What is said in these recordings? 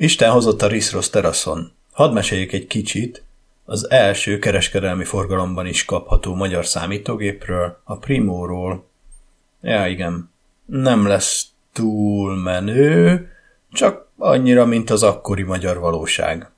Isten hozott a Riszrosz teraszon. Hadd meséljek egy kicsit az első kereskedelmi forgalomban is kapható magyar számítógépről, a Primóról. Ja, igen, nem lesz túl menő, csak annyira, mint az akkori magyar valóság.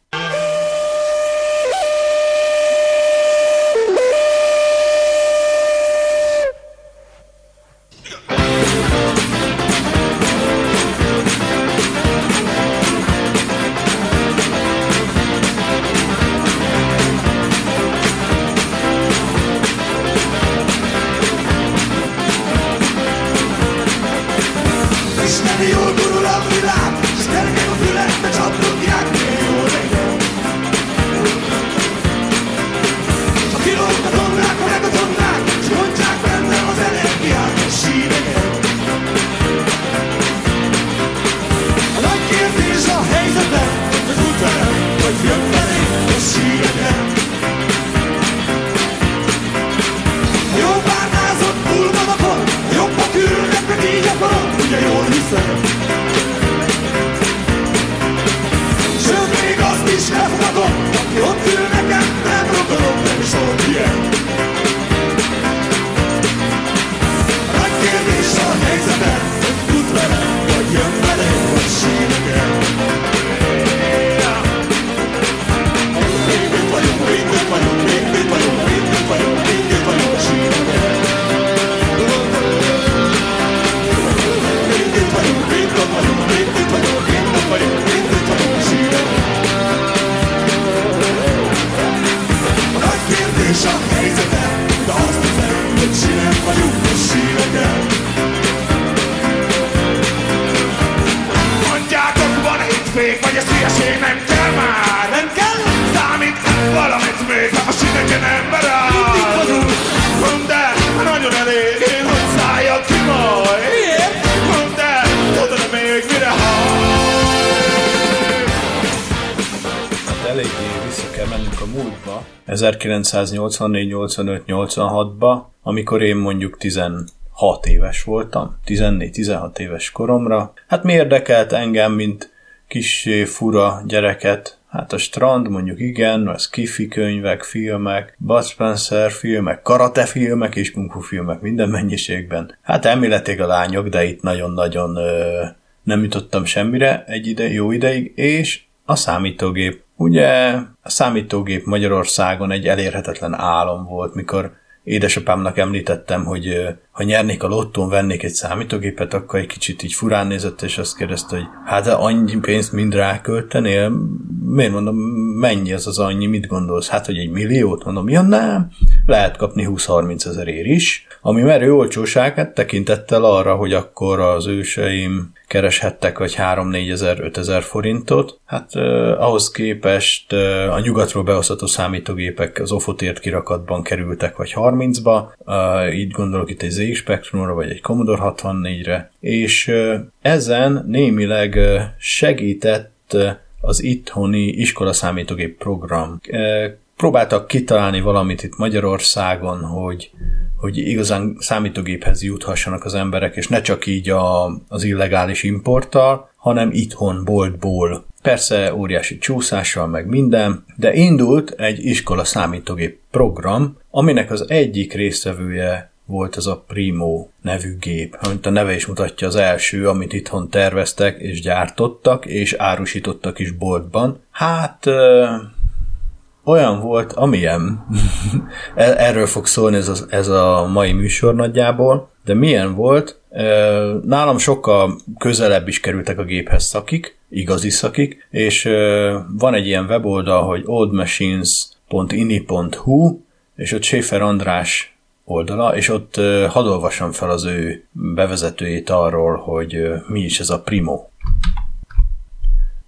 1984-85-86-ba, amikor én mondjuk 16 éves voltam, 14-16 éves koromra. Hát mi érdekelt engem, mint kis fura gyereket, Hát a strand mondjuk igen, az kifi könyvek, filmek, Bud Spencer filmek, karate filmek és kung fu filmek minden mennyiségben. Hát elméletig a lányok, de itt nagyon-nagyon ö, nem jutottam semmire egy ide, jó ideig, és a számítógép. Ugye a számítógép Magyarországon egy elérhetetlen álom volt, mikor édesapámnak említettem, hogy ha nyernék a lottón, vennék egy számítógépet, akkor egy kicsit így furán nézett, és azt kérdezte, hogy hát de annyi pénzt mind ráköltenél? Miért mondom, mennyi az az annyi, mit gondolsz? Hát, hogy egy milliót? Mondom, ja nem, lehet kapni 20-30 ezerért is, ami merő olcsóság, hát tekintettel arra, hogy akkor az őseim kereshettek vagy 3-4 ezer, 5 ezer forintot. Hát eh, ahhoz képest eh, a nyugatról behozható számítógépek az ofotért kirakatban kerültek vagy 30-ba, eh, így gondolok itt egy ZX Spectrumra vagy egy Commodore 64-re, és eh, ezen némileg eh, segített eh, az itthoni iskola számítógép program. Próbáltak kitalálni valamit itt Magyarországon, hogy hogy igazán számítógéphez juthassanak az emberek, és ne csak így a, az illegális importtal, hanem itthon, boltból. Persze óriási csúszással, meg minden, de indult egy iskola számítógép program, aminek az egyik résztvevője volt az a Primo nevű gép, amit a neve is mutatja az első, amit itthon terveztek és gyártottak, és árusítottak is boltban. Hát olyan volt, amilyen. E- erről fog szólni ez a, ez a mai műsor nagyjából, de milyen volt, nálam sokkal közelebb is kerültek a géphez szakik, igazi szakik, és van egy ilyen weboldal, hogy oldmachines.ini.hu, és ott Schaefer András oldala, és ott hadd olvassam fel az ő bevezetőjét arról, hogy mi is ez a Primo.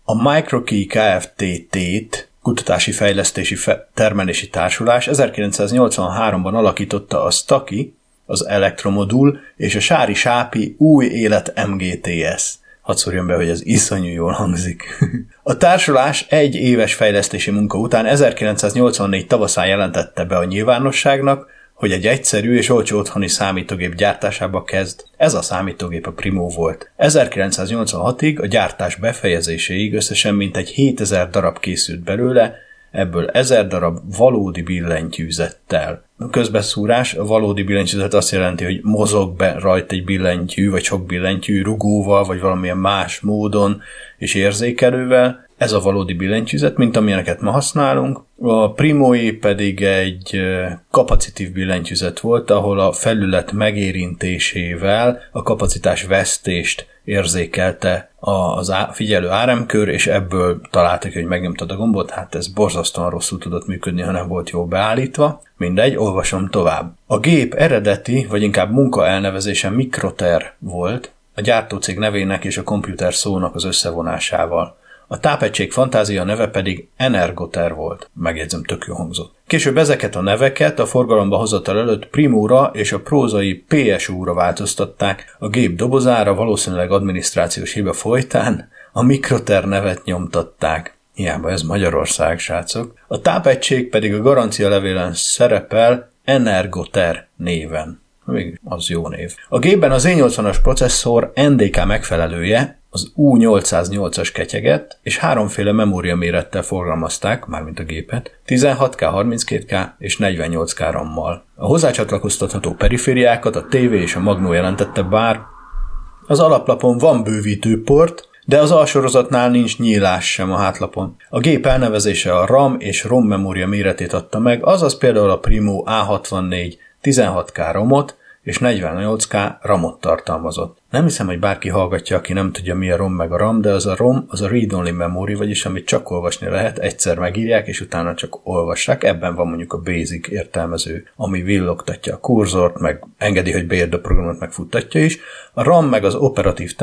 A MicroKey Kft-t Kutatási Fejlesztési Termelési Társulás 1983-ban alakította a Staki, az elektromodul és a Sári Sápi új élet MGTS. Hadd szórjam be, hogy ez iszonyú jól hangzik. A társulás egy éves fejlesztési munka után 1984 tavaszán jelentette be a nyilvánosságnak, hogy egy egyszerű és olcsó otthoni számítógép gyártásába kezd. Ez a számítógép a Primo volt. 1986-ig a gyártás befejezéséig összesen mintegy 7000 darab készült belőle, ebből ezer darab valódi billentyűzettel. A közbeszúrás, a valódi billentyűzet azt jelenti, hogy mozog be rajta egy billentyű, vagy sok billentyű rugóval, vagy valamilyen más módon és érzékelővel. Ez a valódi billentyűzet, mint amilyeneket ma használunk. A Primoi pedig egy kapacitív billentyűzet volt, ahol a felület megérintésével a kapacitás vesztést érzékelte az figyelő áramkör, és ebből találtak, hogy megnyomtad a gombot, hát ez borzasztóan rosszul tudott működni, ha nem volt jól beállítva. Mindegy, olvasom tovább. A gép eredeti, vagy inkább munka elnevezése Mikroter volt, a gyártócég nevének és a komputer szónak az összevonásával. A tápegység fantázia neve pedig Energoter volt. Megjegyzem, tök jó hangzott. Később ezeket a neveket a forgalomba hozatal előtt Primóra és a prózai PSU-ra változtatták, a gép dobozára valószínűleg adminisztrációs hiba folytán a Mikroter nevet nyomtatták. Hiába ez Magyarország, srácok. A tápegység pedig a garancia levélen szerepel Energoter néven. Még az jó név. A gépben az E80-as processzor NDK megfelelője, az U808-as ketyegett, és háromféle memória mérettel forgalmazták, mármint a gépet, 16K, 32K és 48K RAM-mal. A hozzácsatlakoztatható perifériákat a TV és a Magnó jelentette, bár az alaplapon van bővítő port, de az alsorozatnál nincs nyílás sem a hátlapon. A gép elnevezése a RAM és ROM memória méretét adta meg, azaz például a Primo A64 16K ROM-ot, és 48K RAM-ot tartalmazott. Nem hiszem, hogy bárki hallgatja, aki nem tudja mi a ROM meg a RAM, de az a ROM az a read-only memory, vagyis amit csak olvasni lehet, egyszer megírják, és utána csak olvassák. Ebben van mondjuk a basic értelmező, ami villogtatja a kurzort, meg engedi, hogy beírd a programot, megfuttatja is. A RAM meg az operatív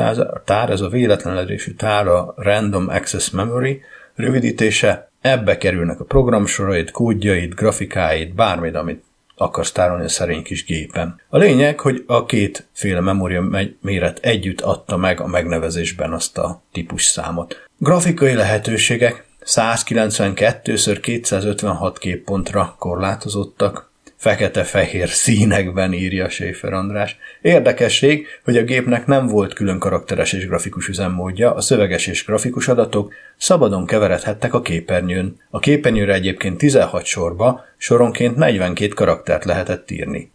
tár, ez a véletlenedésű tár, a Random Access Memory, rövidítése, ebbe kerülnek a programsorait, kódjait, grafikáit, bármit, amit akarsz tárolni a szerény kis gépen. A lényeg, hogy a kétféle memória méret együtt adta meg a megnevezésben azt a típus számot. Grafikai lehetőségek 192x256 képpontra korlátozottak, fekete-fehér színekben írja Schaefer András. Érdekesség, hogy a gépnek nem volt külön karakteres és grafikus üzemmódja, a szöveges és grafikus adatok szabadon keveredhettek a képernyőn. A képernyőre egyébként 16 sorba, soronként 42 karaktert lehetett írni.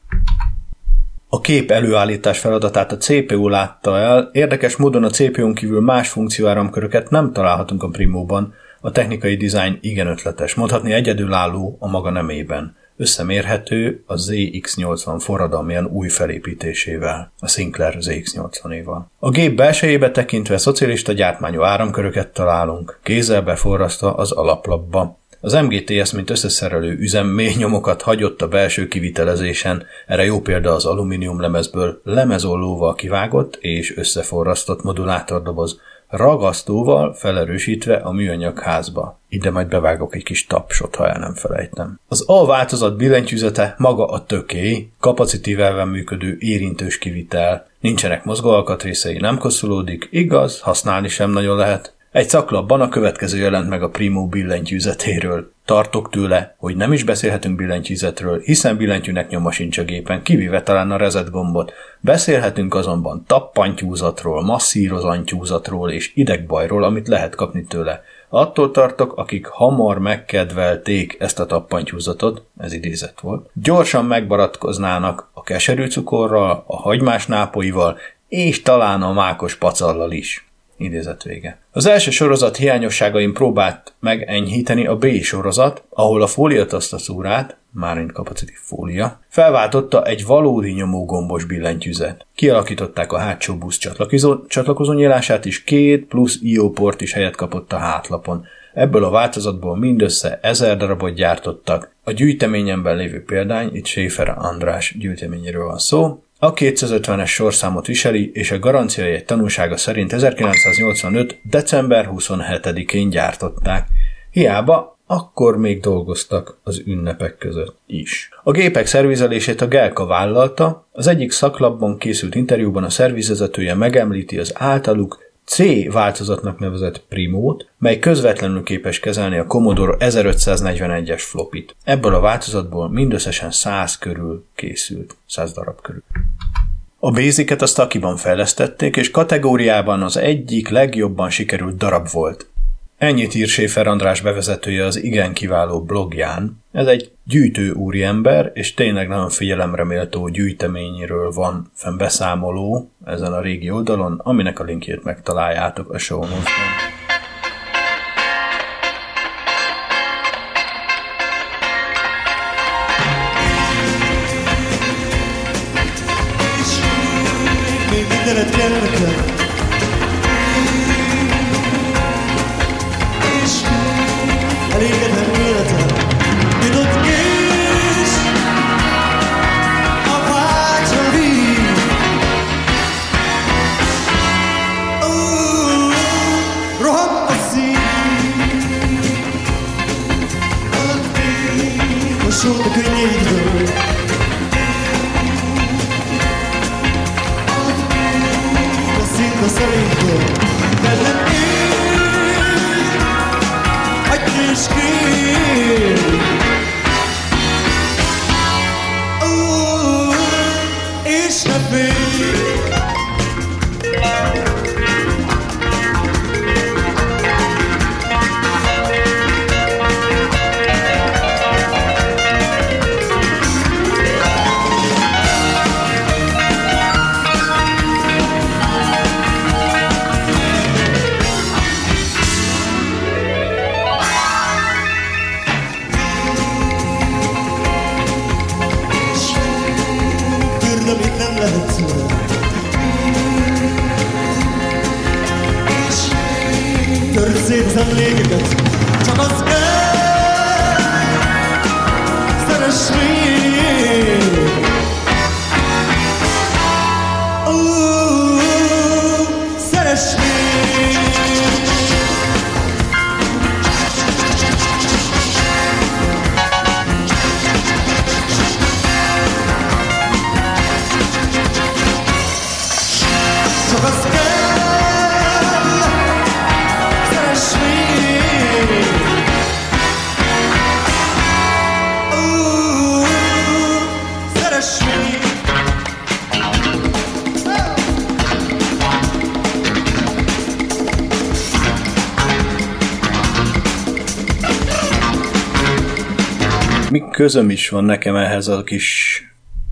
A kép előállítás feladatát a CPU látta el, érdekes módon a CPU-n kívül más funkcióáramköröket nem találhatunk a Primóban, a technikai dizájn igen ötletes, mondhatni egyedülálló a maga nemében összemérhető a ZX80 forradalmian új felépítésével, a Sinclair ZX80-éval. A gép belsejébe tekintve szocialista gyártmányú áramköröket találunk, kézzel beforrasztva az alaplapba. Az MGTS, mint összeszerelő üzem mély nyomokat hagyott a belső kivitelezésen, erre jó példa az alumínium lemezből lemezollóval kivágott és összeforrasztott modulátordoboz, ragasztóval felerősítve a műanyag házba. Ide majd bevágok egy kis tapsot, ha el nem felejtem. Az A változat billentyűzete maga a töké, kapacitív elven működő érintős kivitel. Nincsenek mozgóalkatrészei, nem koszulódik, igaz, használni sem nagyon lehet. Egy szaklapban a következő jelent meg a Primo billentyűzetéről. Tartok tőle, hogy nem is beszélhetünk billentyűzetről, hiszen billentyűnek nyoma sincs a gépen, kivéve talán a reset gombot. Beszélhetünk azonban tappantyúzatról, masszírozantyúzatról és idegbajról, amit lehet kapni tőle. Attól tartok, akik hamar megkedvelték ezt a tappantyúzatot, ez idézet volt, gyorsan megbaratkoznának a keserű cukorral, a hagymás nápoival, és talán a mákos pacallal is. Idézet vége. Az első sorozat hiányosságain próbált megenyhíteni a B sorozat, ahol a fóliatasztaszúrát, márint kapacitív fólia, felváltotta egy valódi nyomógombos billentyűzet. Kialakították a hátsó busz csatlakozó, csatlakozó nyílását, és két plusz IO port is helyet kapott a hátlapon. Ebből a változatból mindössze ezer darabot gyártottak. A gyűjteményemben lévő példány, itt Schaefer András gyűjteményéről van szó, a 250-es sorszámot viseli, és a garanciai egy tanúsága szerint 1985. december 27-én gyártották. Hiába akkor még dolgoztak az ünnepek között is. A gépek szervizelését a Gelka vállalta, az egyik szaklapban készült interjúban a szervizvezetője megemlíti az általuk C változatnak nevezett Primót, mely közvetlenül képes kezelni a Commodore 1541-es flopit. Ebből a változatból mindösszesen 100 körül készült, 100 darab körül. A Basic-et a Stakiban fejlesztették, és kategóriában az egyik legjobban sikerült darab volt. Ennyit ír Séfer András bevezetője az igen kiváló blogján. Ez egy gyűjtő úriember, és tényleg nagyon figyelemre méltó gyűjteményről van fenn beszámoló ezen a régi oldalon, aminek a linkjét megtaláljátok a show notes-ban. Közöm is van nekem ehhez a kis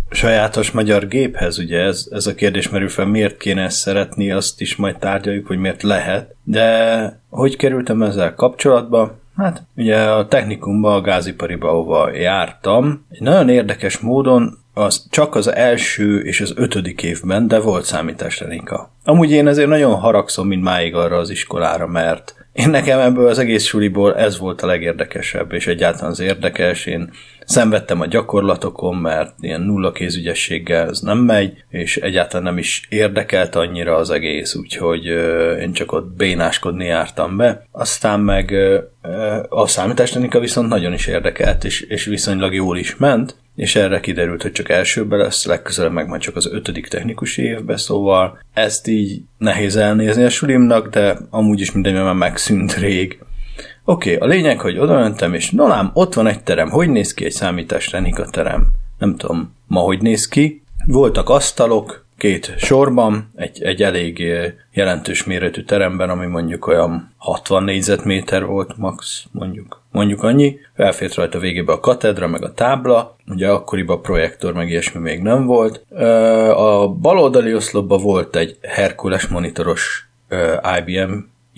sajátos magyar géphez, ugye ez, ez a kérdés merül fel, miért kéne ezt szeretni, azt is majd tárgyaljuk, hogy miért lehet. De hogy kerültem ezzel kapcsolatba? Hát ugye a technikumba, a gázipariba, ahova jártam, egy nagyon érdekes módon az csak az első és az ötödik évben, de volt számítástechnika. Amúgy én ezért nagyon haragszom mindmáig arra az iskolára, mert én nekem ebből az egész suliból ez volt a legérdekesebb, és egyáltalán az érdekes. Én szenvedtem a gyakorlatokon, mert ilyen nulla kézügyességgel ez nem megy, és egyáltalán nem is érdekelt annyira az egész, úgyhogy én csak ott bénáskodni jártam be. Aztán meg a számítástechnika viszont nagyon is érdekelt, és, és viszonylag jól is ment, és erre kiderült, hogy csak elsőben lesz, legközelebb meg majd csak az ötödik technikus évbe, szóval ezt így nehéz elnézni a sulimnak, de amúgy is mert már megszűnt rég. Oké, okay, a lényeg, hogy oda mentem, és nolám, ott van egy terem, hogy néz ki egy számítástechnika terem? Nem tudom, ma hogy néz ki. Voltak asztalok, két sorban, egy, egy elég eh, jelentős méretű teremben, ami mondjuk olyan 60 négyzetméter volt max, mondjuk. Mondjuk annyi, elfért rajta végébe a katedra, meg a tábla, ugye akkoriban projektor, meg ilyesmi még nem volt. Eh, a baloldali oszlopban volt egy Herkules monitoros eh, IBM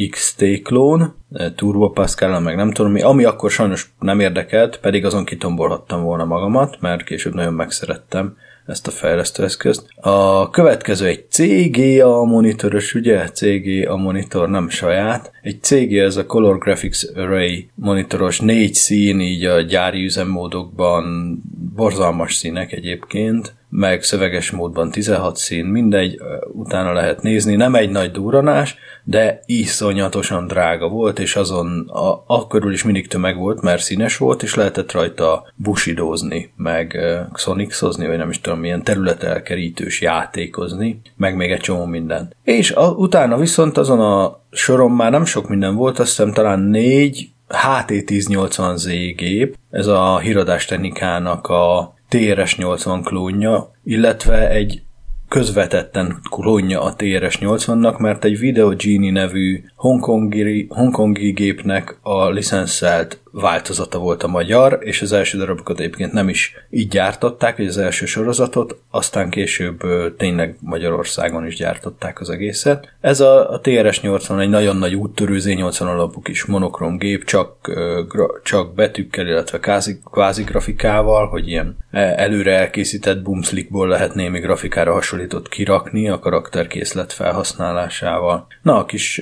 XT klón, Turbo Pascal, meg nem tudom mi, ami akkor sajnos nem érdekelt, pedig azon kitombolhattam volna magamat, mert később nagyon megszerettem ezt a fejlesztőeszközt. A következő egy CGA monitoros, ugye? CGA monitor nem saját. Egy CGA, ez a Color Graphics Array monitoros, négy szín, így a gyári üzemmódokban borzalmas színek egyébként, meg szöveges módban 16 szín, mindegy, utána lehet nézni. Nem egy nagy duranás, de iszonyatosan drága volt, és azon a, akkor is mindig tömeg volt, mert színes volt, és lehetett rajta busidózni, meg xonixozni, vagy nem is tudom, milyen területelkerítős játékozni, meg még egy csomó mindent. És a, utána viszont azon a soron már nem sok minden volt, azt hiszem talán négy HT1080Z gép, ez a híradás technikának a TRS-80 klónja, illetve egy közvetetten klónja a TRS-80-nak, mert egy Video Genie nevű hongkongi, hongkongi gépnek a licenszelt változata volt a magyar, és az első darabokat egyébként nem is így gyártották, hogy az első sorozatot, aztán később tényleg Magyarországon is gyártották az egészet. Ez a, a TRS-80 egy nagyon nagy úttörő Z80 alapú kis monokrom gép, csak, csak betűkkel, illetve kvázi, kvázi grafikával, hogy ilyen e, előre elkészített boomslickból lehet némi grafikára hasonlított kirakni a karakterkészlet felhasználásával. Na, a kis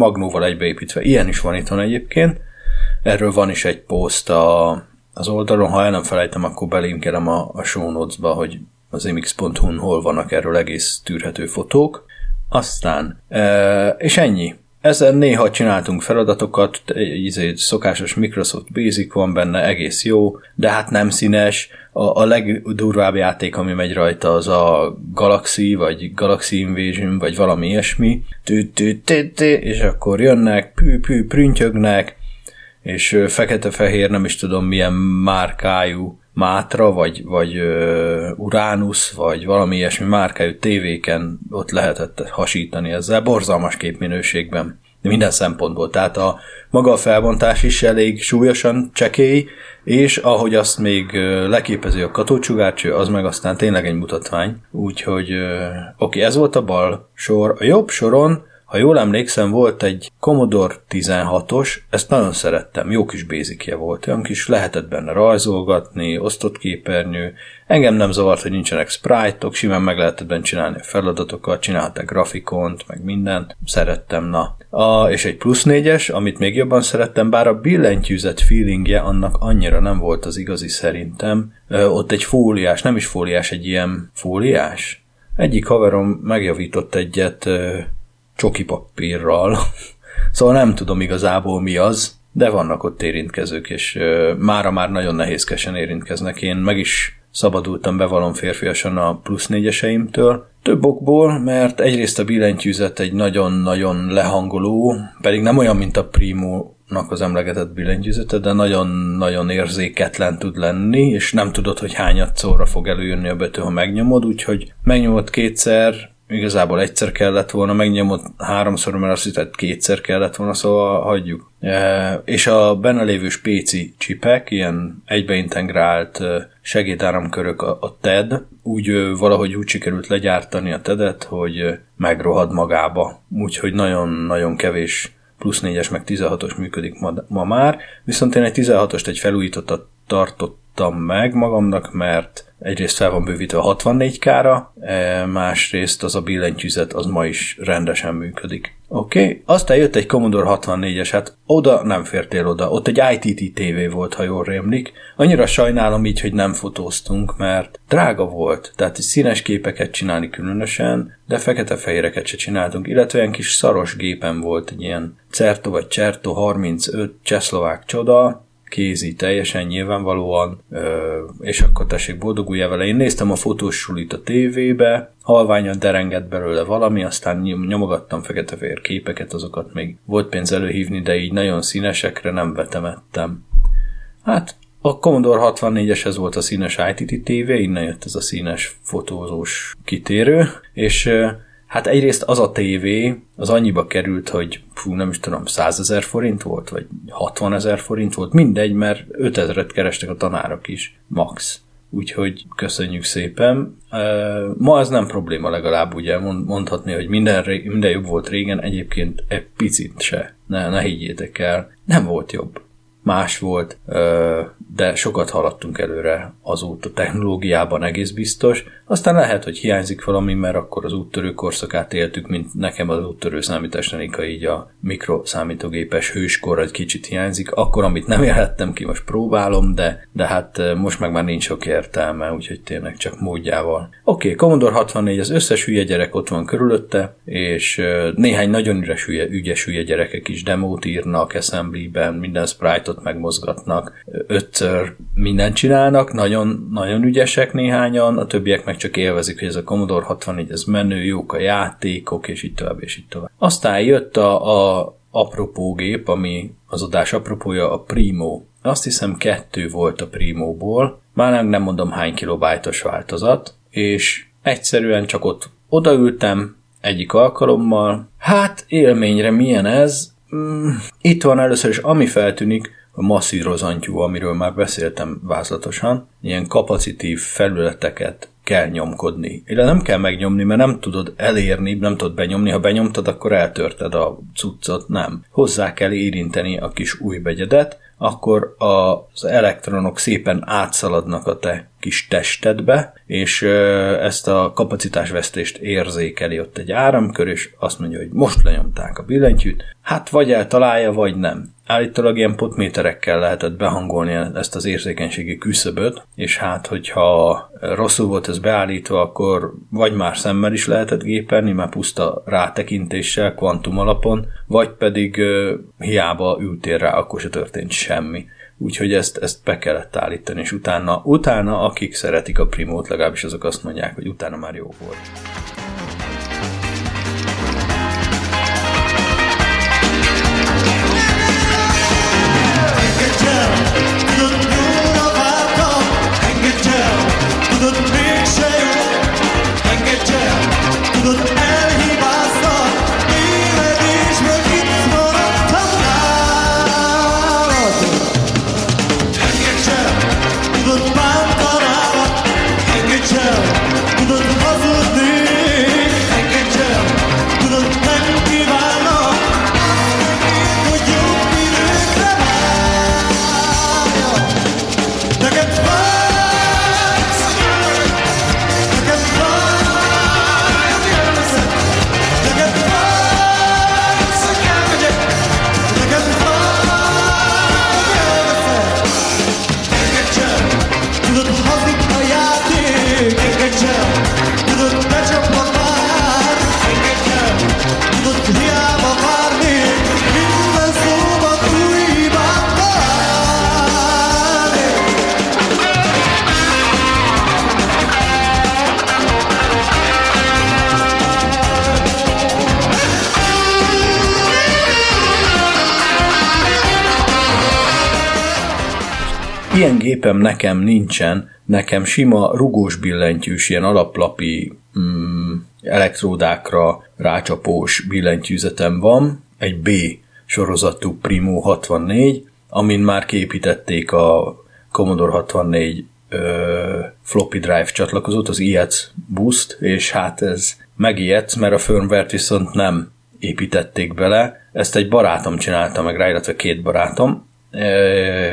magnóval egybeépítve. Ilyen is van itthon egyébként. Erről van is egy poszt a, az oldalon, ha el nem felejtem, akkor belinkelem a, a show notes-ba, hogy az mx.hu-n hol vannak erről egész tűrhető fotók. Aztán, e, és ennyi. Ezen néha csináltunk feladatokat, egy szokásos Microsoft Basic van benne, egész jó, de hát nem színes. A, a legdurvább játék, ami megy rajta, az a Galaxy, vagy Galaxy Invasion, vagy valami ilyesmi. Tü, tü, és akkor jönnek, pű, pű, prüntjögnek, és fekete-fehér, nem is tudom milyen márkájú Mátra, vagy, vagy uh, Uranus, vagy valami ilyesmi márkájú tévéken ott lehetett hasítani ezzel, borzalmas képminőségben. De minden szempontból. Tehát a maga a felbontás is elég súlyosan csekély, és ahogy azt még leképezi a katócsugárcső, az meg aztán tényleg egy mutatvány. Úgyhogy oké, okay, ez volt a bal sor. A jobb soron ha jól emlékszem, volt egy Commodore 16-os, ezt nagyon szerettem, jó kis bézikje volt, olyan kis lehetett benne rajzolgatni, osztott képernyő, engem nem zavart, hogy nincsenek sprite-ok, simán meg lehetett benne csinálni a feladatokat, csinálták grafikont, meg mindent, szerettem, na. A, és egy plusz négyes, amit még jobban szerettem, bár a billentyűzet feelingje annak annyira nem volt az igazi szerintem, Ö, ott egy fóliás, nem is fóliás, egy ilyen fóliás? Egyik haverom megjavított egyet csoki papírral. szóval nem tudom igazából mi az, de vannak ott érintkezők, és mára már nagyon nehézkesen érintkeznek. Én meg is szabadultam bevallom férfiasan a plusz négyeseimtől. Több okból, mert egyrészt a billentyűzet egy nagyon-nagyon lehangoló, pedig nem olyan, mint a Primo nak az emlegetett billentyűzete, de nagyon-nagyon érzéketlen tud lenni, és nem tudod, hogy hányat szóra fog előjönni a betű, ha megnyomod, úgyhogy megnyomod kétszer, igazából egyszer kellett volna, megnyomott háromszor, mert azt hiszem, kétszer kellett volna, szóval hagyjuk. E, és a benne lévő spéci csipek, ilyen egybeintegrált e, segédáramkörök a, a TED, úgy valahogy úgy sikerült legyártani a TED-et, hogy megrohad magába. Úgyhogy nagyon-nagyon kevés plusz 4-es meg 16-os működik ma, ma már, viszont én egy 16-ost egy felújítottat tartottam meg magamnak, mert egyrészt fel van bővítve a 64K-ra, e, másrészt az a billentyűzet az ma is rendesen működik. Oké, okay. aztán jött egy Commodore 64-es, hát oda nem fértél oda, ott egy ITT TV volt, ha jól rémlik. Annyira sajnálom így, hogy nem fotóztunk, mert drága volt, tehát színes képeket csinálni különösen, de fekete-fehéreket se csináltunk, illetve olyan kis szaros gépen volt egy ilyen Certo vagy Certo 35 csehszlovák csoda, kézi teljesen nyilvánvalóan, és akkor tessék boldoguljál vele. Én néztem a fotós sulit a tévébe, halványan derengett belőle valami, aztán nyomogattam fekete-fehér képeket, azokat még volt pénz előhívni, de így nagyon színesekre nem vetemettem. Hát a Commodore 64-es ez volt a színes ITT TV, innen jött ez a színes fotózós kitérő, és Hát egyrészt az a tévé, az annyiba került, hogy fú, nem is tudom, 100 ezer forint volt, vagy 60 ezer forint volt, mindegy, mert 5 ezeret kerestek a tanárok is, max. Úgyhogy köszönjük szépen. Ma ez nem probléma legalább, ugye mondhatni, hogy minden, minden jobb volt régen, egyébként egy picit se. Ne, ne higgyétek el, nem volt jobb. Más volt, de sokat haladtunk előre azóta technológiában egész biztos. Aztán lehet, hogy hiányzik valami, mert akkor az úttörő korszakát éltük, mint nekem az úttörő számítástechnika, így a mikroszámítógépes hőskor egy kicsit hiányzik. Akkor, amit nem élhettem ki, most próbálom, de, de hát most meg már nincs sok értelme, úgyhogy tényleg csak módjával. Oké, okay, Commodore 64, az összes hülye gyerek ott van körülötte, és néhány nagyon üres hülye, ügyes hülye gyerekek is demót írnak assembly-ben, minden sprite-ot megmozgatnak, ötször mindent csinálnak, nagyon, nagyon ügyesek néhányan, a többiek meg csak élvezik, hogy ez a Commodore 64, ez menő, jók a játékok, és így tovább, és így tovább. Aztán jött a, a apropó gép, ami az adás apropója, a Primo. Azt hiszem kettő volt a Primo-ból, már nem mondom hány kilobájtos változat, és egyszerűen csak ott odaültem egyik alkalommal. Hát élményre milyen ez? Mm, itt van először is, ami feltűnik, a masszírozantyú, amiről már beszéltem vázlatosan, ilyen kapacitív felületeket kell nyomkodni. Illetve nem kell megnyomni, mert nem tudod elérni, nem tudod benyomni. Ha benyomtad, akkor eltörted a cuccot. Nem. Hozzá kell érinteni a kis új begyedet, akkor az elektronok szépen átszaladnak a te kis testedbe, és ezt a kapacitásvesztést érzékeli ott egy áramkör, és azt mondja, hogy most lenyomták a billentyűt, hát vagy eltalálja, vagy nem. Állítólag ilyen potméterekkel lehetett behangolni ezt az érzékenységi küszöböt, és hát, hogyha rosszul volt ez beállítva, akkor vagy már szemmel is lehetett gépelni, már puszta rátekintéssel, kvantum alapon, vagy pedig hiába ültél rá, akkor se történt semmi. Úgyhogy ezt, ezt be kellett állítani, és utána, utána akik szeretik a primót, legalábbis azok azt mondják, hogy utána már jó volt. good. Ilyen gépem nekem nincsen, nekem sima rugós billentyűs, ilyen alaplapi mm, elektródákra rácsapós billentyűzetem van, egy B sorozatú Primo 64, amin már képítették a Commodore 64 ö, floppy drive csatlakozót, az IETS Boost, és hát ez megijedsz, mert a firmware viszont nem építették bele. Ezt egy barátom csinálta meg rá, illetve két barátom,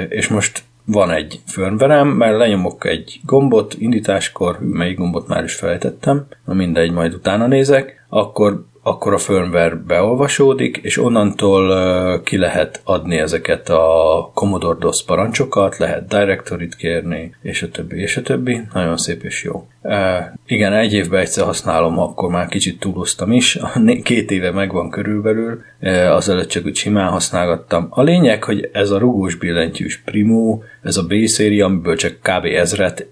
és most van egy firmverem, mert lenyomok egy gombot indításkor, melyik gombot már is felejtettem, na mindegy, majd utána nézek, akkor akkor a firmware beolvasódik, és onnantól uh, ki lehet adni ezeket a Commodore DOS parancsokat, lehet directory kérni, és a többi, és a többi. Nagyon szép és jó. Igen, egy évben egyszer használom, akkor már kicsit túloztam is. Két éve megvan körülbelül, uh, azelőtt csak úgy simán használgattam. A lényeg, hogy ez a rugós billentyűs Primo, ez a B-széria, amiből csak kb. ezret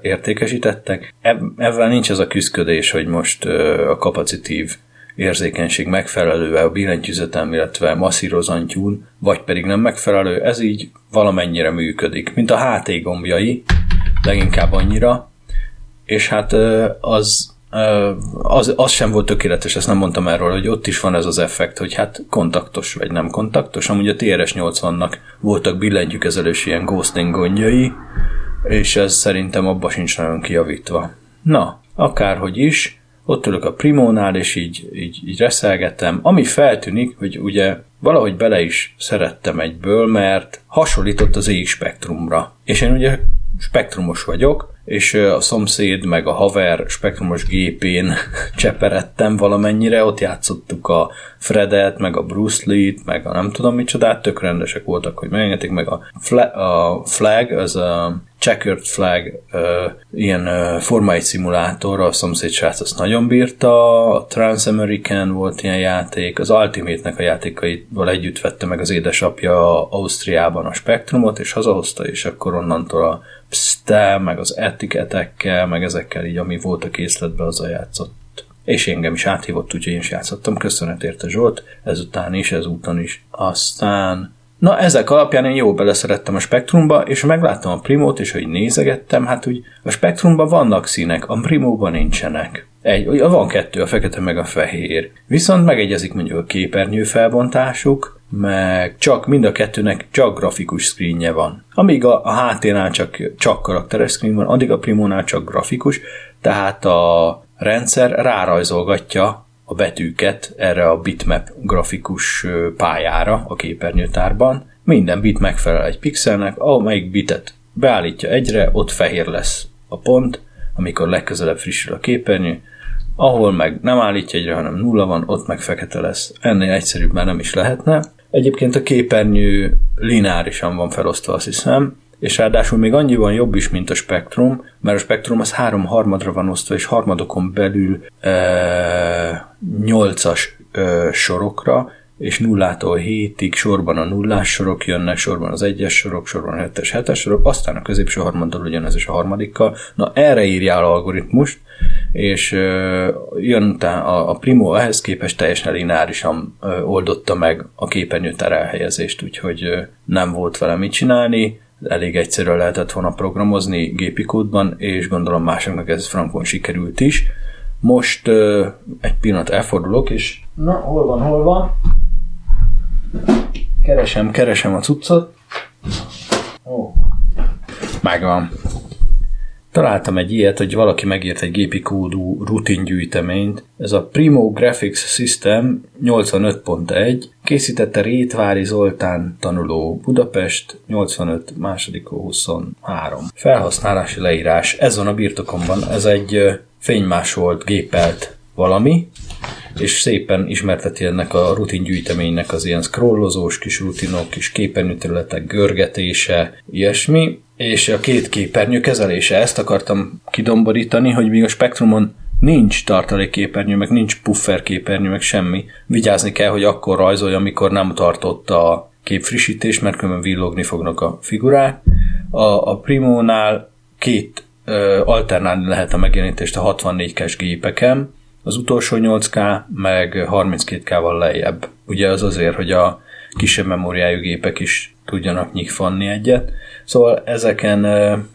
értékesítettek. Ebben nincs az a küzdködés, hogy most a kapacitív érzékenység megfelelő a billentyűzetem, illetve masszírozantyún, vagy pedig nem megfelelő, ez így valamennyire működik, mint a HT gombjai, leginkább annyira, és hát az, az, az sem volt tökéletes, ezt nem mondtam erről, hogy ott is van ez az effekt, hogy hát kontaktos vagy nem kontaktos. Amúgy a TRS-80-nak voltak billentyűkezelős ilyen ghosting gondjai, és ez szerintem abba sincs nagyon kijavítva. Na, akárhogy is, ott ülök a primónál, és így, így, így reszelgetem. Ami feltűnik, hogy ugye valahogy bele is szerettem egyből, mert hasonlított az EX Spectrumra. És én ugye spektrumos vagyok, és a szomszéd meg a haver spektrumos gépén cseperedtem valamennyire, ott játszottuk a Fredet, meg a Bruce Lee-t, meg a nem tudom micsodát, tök rendesek voltak, hogy megengedték, meg a, fla- a Flag, az a Checkered Flag ilyen Forma 1 szimulátor, a szomszéd srác azt nagyon bírta, a Trans-American volt ilyen játék, az Ultimate-nek a játékaival együtt vette meg az édesapja Ausztriában a Spektrumot, és hazahozta, és akkor onnantól a psztel, meg az etiketekkel, meg ezekkel így, ami volt a készletben, az a játszott. És engem is áthívott, úgyhogy én is játszottam. Köszönet érte Zsolt, ezután is, ezúton is. Aztán Na, ezek alapján én jó beleszerettem a spektrumba, és megláttam a primót, és hogy nézegettem, hát úgy a spektrumban vannak színek, a primóban nincsenek. Egy, van kettő, a fekete meg a fehér. Viszont megegyezik mondjuk a képernyő felbontásuk, meg csak mind a kettőnek csak grafikus screenje van. Amíg a, a HT-nál csak, csak karakteres screen van, addig a Primónál csak grafikus, tehát a rendszer rárajzolgatja a betűket erre a bitmap grafikus pályára a képernyőtárban. Minden bit megfelel egy pixelnek, amelyik bitet beállítja egyre, ott fehér lesz a pont, amikor legközelebb frissül a képernyő, ahol meg nem állítja egyre, hanem nulla van, ott meg fekete lesz. Ennél egyszerűbb már nem is lehetne. Egyébként a képernyő lineárisan van felosztva, azt hiszem, és ráadásul még annyiban jobb is, mint a spektrum, mert a spektrum az három harmadra van osztva, és harmadokon belül e, nyolcas e, sorokra, és nullától hétig sorban a nullás sorok jönnek, sorban az egyes sorok, sorban a hetes, hetes sorok, aztán a középső harmaddal ugyanez is a harmadikkal. Na erre írjál algoritmust, és jön a, a Primo ehhez képest teljesen lineárisan oldotta meg a képernyőtár elhelyezést, úgyhogy nem volt vele mit csinálni, elég egyszerűen lehetett volna programozni gépi kódban, és gondolom másoknak ez frankon sikerült is. Most egy pillanat elfordulok, és na, hol van, hol van? Keresem, keresem a cuccot. Ó. Megvan. Találtam egy ilyet, hogy valaki megírt egy gépi kódú rutingyűjteményt. Ez a Primo Graphics System 85.1 készítette Rétvári Zoltán tanuló Budapest 85 második 23. Felhasználási leírás. Ez van a birtokomban. Ez egy fénymásolt gépelt valami, és szépen ismerteti ennek a rutingyűjteménynek az ilyen scrollozós kis rutinok, kis képernyőterületek görgetése, ilyesmi, és a két képernyő kezelése. Ezt akartam kidomborítani, hogy még a spektrumon nincs tartalékképernyő, meg nincs puffer képernyő, meg semmi. Vigyázni kell, hogy akkor rajzolja, amikor nem tartott a képfrissítés, mert különben villogni fognak a figurák. A, a Primónál két ö, alternálni lehet a megjelenítést a 64K-s gépeken, az utolsó 8K meg 32K-val lejjebb. Ugye az azért, hogy a kisebb memóriájú gépek is tudjanak nyigfanni egyet. Szóval ezeken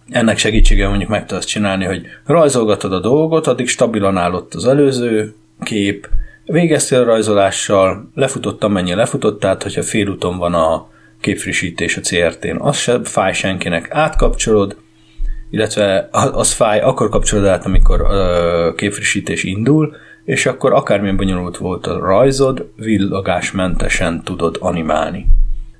ennek segítsége mondjuk meg tudsz csinálni, hogy rajzolgatod a dolgot, addig stabilan állott az előző kép, végeztél a rajzolással, lefutott amennyi lefutott, tehát hogyha félúton van a képfrissítés a CRT-n, az se fáj senkinek, átkapcsolod, illetve az fáj, akkor kapcsolod át, amikor a képfrissítés indul, és akkor akármilyen bonyolult volt a rajzod, villagásmentesen tudod animálni.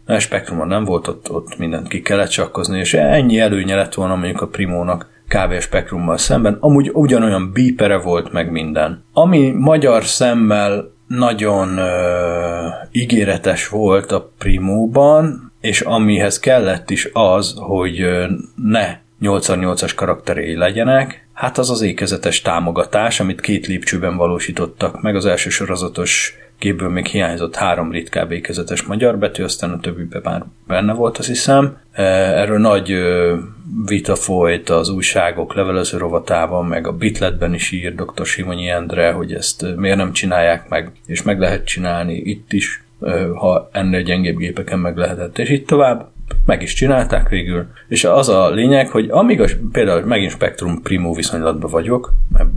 A spektrumon nem volt, ott, ott mindent ki kellett csakkozni, és ennyi előnye lett volna mondjuk a Primónak kb. spektrummal szemben, amúgy ugyanolyan bípere volt meg minden. Ami magyar szemmel nagyon ö, ígéretes volt a Primóban, és amihez kellett is az, hogy ne 88-as karakterei legyenek, hát az az ékezetes támogatás, amit két lépcsőben valósítottak meg, az első sorozatos képből még hiányzott három ritkább ékezetes magyar betű, aztán a többiben már benne volt, azt hiszem. Erről nagy vita folyt az újságok levelező rovatában, meg a Bitletben is ír dr. Simonyi Endre, hogy ezt miért nem csinálják meg, és meg lehet csinálni itt is, ha ennél gyengébb gépeken meg lehetett, és itt tovább meg is csinálták végül, és az a lényeg, hogy amíg a, például megint Spectrum Primo viszonylatban vagyok,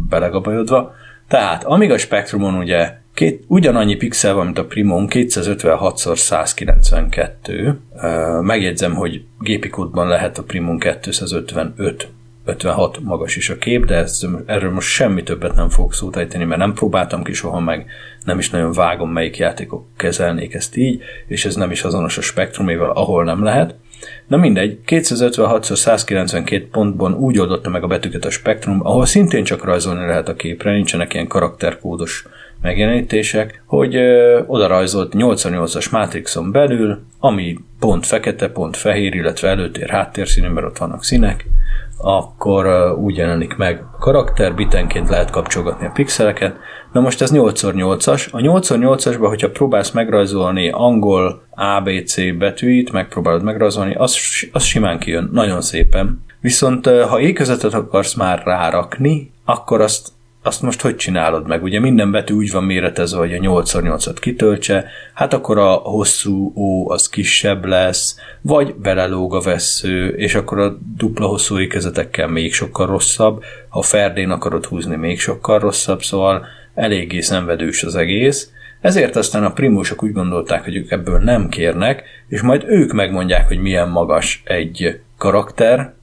belegabajodva, tehát amíg a Spectrumon ugye két, ugyanannyi pixel van, mint a Primon, 256x192, megjegyzem, hogy gépi kódban lehet a Primon 255 256 magas is a kép, de ezt, erről most semmi többet nem fogok szót mert nem próbáltam ki soha meg, nem is nagyon vágom, melyik játékok kezelnék ezt így, és ez nem is azonos a spektrumével, ahol nem lehet. Na mindegy, 256x192 pontban úgy oldotta meg a betűket a spektrum, ahol szintén csak rajzolni lehet a képre, nincsenek ilyen karakterkódos megjelenítések, hogy ö, oda rajzolt 88-as Matrixon belül, ami pont fekete, pont fehér, illetve előtér háttérszínű, mert ott vannak színek, akkor ö, úgy jelenik meg a karakter, bitenként lehet kapcsolgatni a pixeleket. Na most ez 8x8-as. A 8x8-asban, hogyha próbálsz megrajzolni angol ABC betűit, megpróbálod megrajzolni, az, az simán kijön, nagyon szépen. Viszont ha ékezetet akarsz már rárakni, akkor azt azt most hogy csinálod meg? Ugye minden betű úgy van méretezve, hogy a 8x8-at kitöltse, hát akkor a hosszú ó az kisebb lesz, vagy belelóg a vesző, és akkor a dupla hosszú ékezetekkel még sokkal rosszabb, ha ferdén akarod húzni, még sokkal rosszabb, szóval eléggé szenvedős az egész. Ezért aztán a primósok úgy gondolták, hogy ők ebből nem kérnek, és majd ők megmondják, hogy milyen magas egy karakter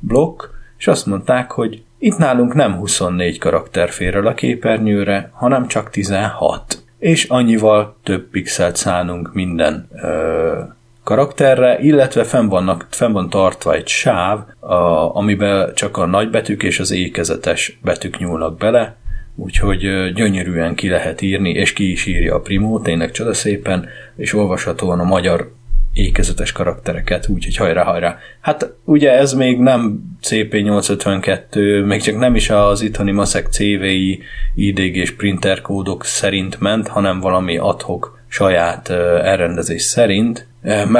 blokk, és azt mondták, hogy itt nálunk nem 24 karakter fér el a képernyőre, hanem csak 16. És annyival több pixelt szánunk minden ö, karakterre, illetve fenn, vannak, fenn van tartva egy sáv, a, amiben csak a nagybetűk és az ékezetes betűk nyúlnak bele, úgyhogy gyönyörűen ki lehet írni, és ki is írja a Primo, tényleg csodaszépen, és olvashatóan a magyar ékezetes karaktereket, úgyhogy hajrá, hajrá. Hát ugye ez még nem CP852, még csak nem is az itthoni maszek CVI IDG és printer kódok szerint ment, hanem valami adhok saját elrendezés szerint.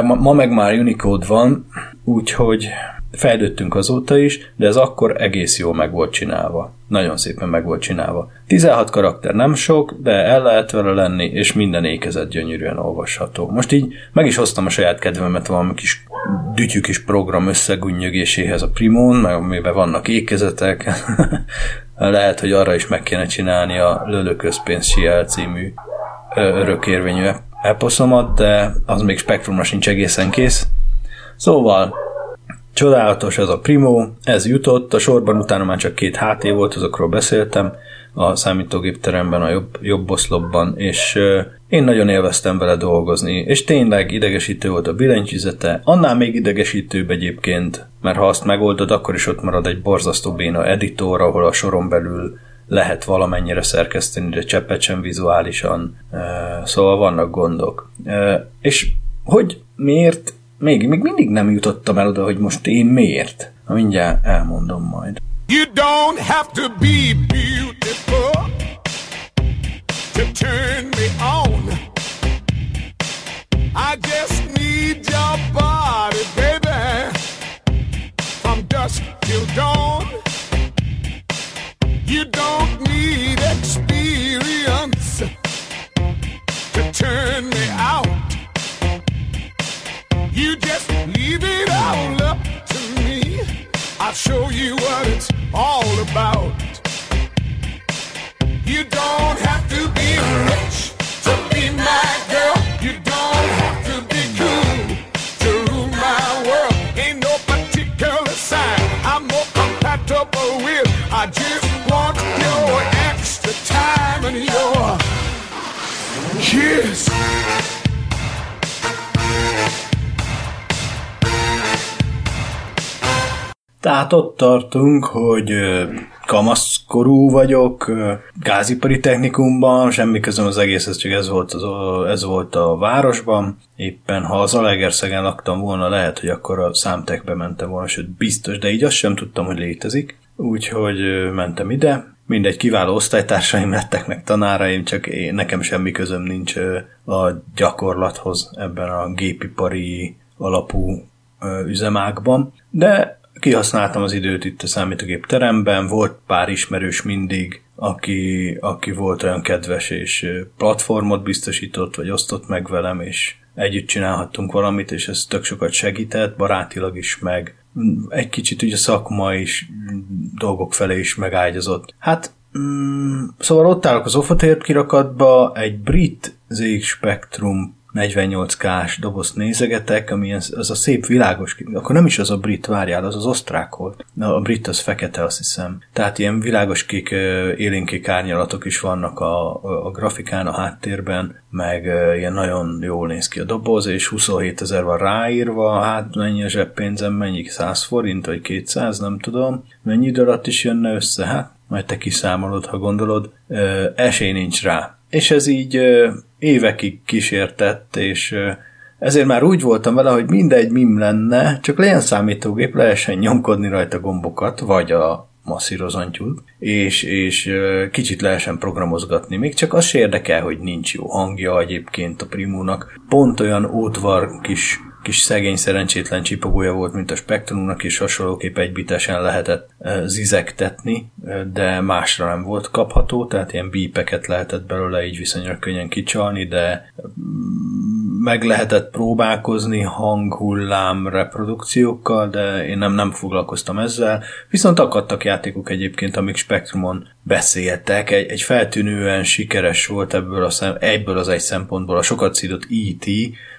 Ma meg már Unicode van, úgyhogy fejlődtünk azóta is, de ez akkor egész jól meg volt csinálva. Nagyon szépen meg volt csinálva. 16 karakter nem sok, de el lehet vele lenni, és minden ékezet gyönyörűen olvasható. Most így meg is hoztam a saját kedvemet valami kis dütyű kis program összegunnyögéséhez a Primon, meg amiben vannak ékezetek. lehet, hogy arra is meg kéne csinálni a Lölő Közpénz Siel című örökérvényű eposzomat, de az még spektrumra sincs egészen kész. Szóval Csodálatos ez a Primo, ez jutott, a sorban utána már csak két HT volt, azokról beszéltem, a számítógépteremben, a jobb, jobb oszlopban, és én nagyon élveztem vele dolgozni, és tényleg idegesítő volt a billentyűzete, annál még idegesítőbb egyébként, mert ha azt megoldod, akkor is ott marad egy borzasztó béna editor, ahol a soron belül lehet valamennyire szerkeszteni, de cseppet sem vizuálisan, szóval vannak gondok. És hogy miért még, még mindig nem jutottam el oda, hogy most én miért. Na, mindjárt elmondom majd. You don't have to be beautiful to turn me on. I just need your body, baby, from dusk till dawn. You don't need experience to turn me out. You just leave it all up to me. I'll show you what it's all about. You don't have to be rich to be my girl. You don't have to be cool to rule my world. Ain't no particular sign I'm more compatible with. I just want your extra time and your kiss. Tehát ott tartunk, hogy kamaszkorú vagyok, gázipari technikumban, semmi közöm az egészhez, csak ez volt, az, ez volt a városban. Éppen ha az Alegerszegen laktam volna, lehet, hogy akkor a számtekbe mentem volna, sőt biztos, de így azt sem tudtam, hogy létezik. Úgyhogy mentem ide, mindegy kiváló osztálytársaim lettek, meg tanáraim, csak én, nekem semmi közöm nincs a gyakorlathoz ebben a gépipari alapú üzemákban. De kihasználtam az időt itt a számítógép teremben, volt pár ismerős mindig, aki, aki volt olyan kedves, és platformot biztosított, vagy osztott meg velem, és együtt csinálhattunk valamit, és ez tök sokat segített, barátilag is, meg egy kicsit ugye szakma is, dolgok felé is megágyazott. Hát, mm, szóval ott állok az Ofotért kirakatba, egy brit ZX Spectrum 48K-s dobozt nézegetek, ami az, az a szép világos, akkor nem is az a brit, várjál, az az osztrák volt. Na, a brit az fekete, azt hiszem. Tehát ilyen világos kék, élénkék árnyalatok is vannak a, a, grafikán, a háttérben, meg ilyen nagyon jól néz ki a doboz, és 27 ezer van ráírva, hát mennyi a zseppénzem, mennyi 100 forint, vagy 200, nem tudom. Mennyi idő alatt is jönne össze? Hát majd te kiszámolod, ha gondolod. Esély nincs rá. És ez így évekig kísértett, és ezért már úgy voltam vele, hogy mindegy mim lenne, csak legyen számítógép, lehessen nyomkodni rajta gombokat, vagy a masszírozantyút, és, és kicsit lehessen programozgatni. Még csak az se érdekel, hogy nincs jó hangja egyébként a Primónak. Pont olyan ótvar kis kis szegény szerencsétlen csipogója volt, mint a Spectrumnak, és hasonlóképp egybitesen lehetett zizektetni, de másra nem volt kapható, tehát ilyen bípeket lehetett belőle így viszonylag könnyen kicsalni, de mm, meg lehetett próbálkozni hanghullám reprodukciókkal, de én nem, nem foglalkoztam ezzel. Viszont akadtak játékok egyébként, amik Spectrumon beszéltek. Egy, egy feltűnően sikeres volt ebből, a szem, egyből az egy szempontból a sokat szídott E.T.,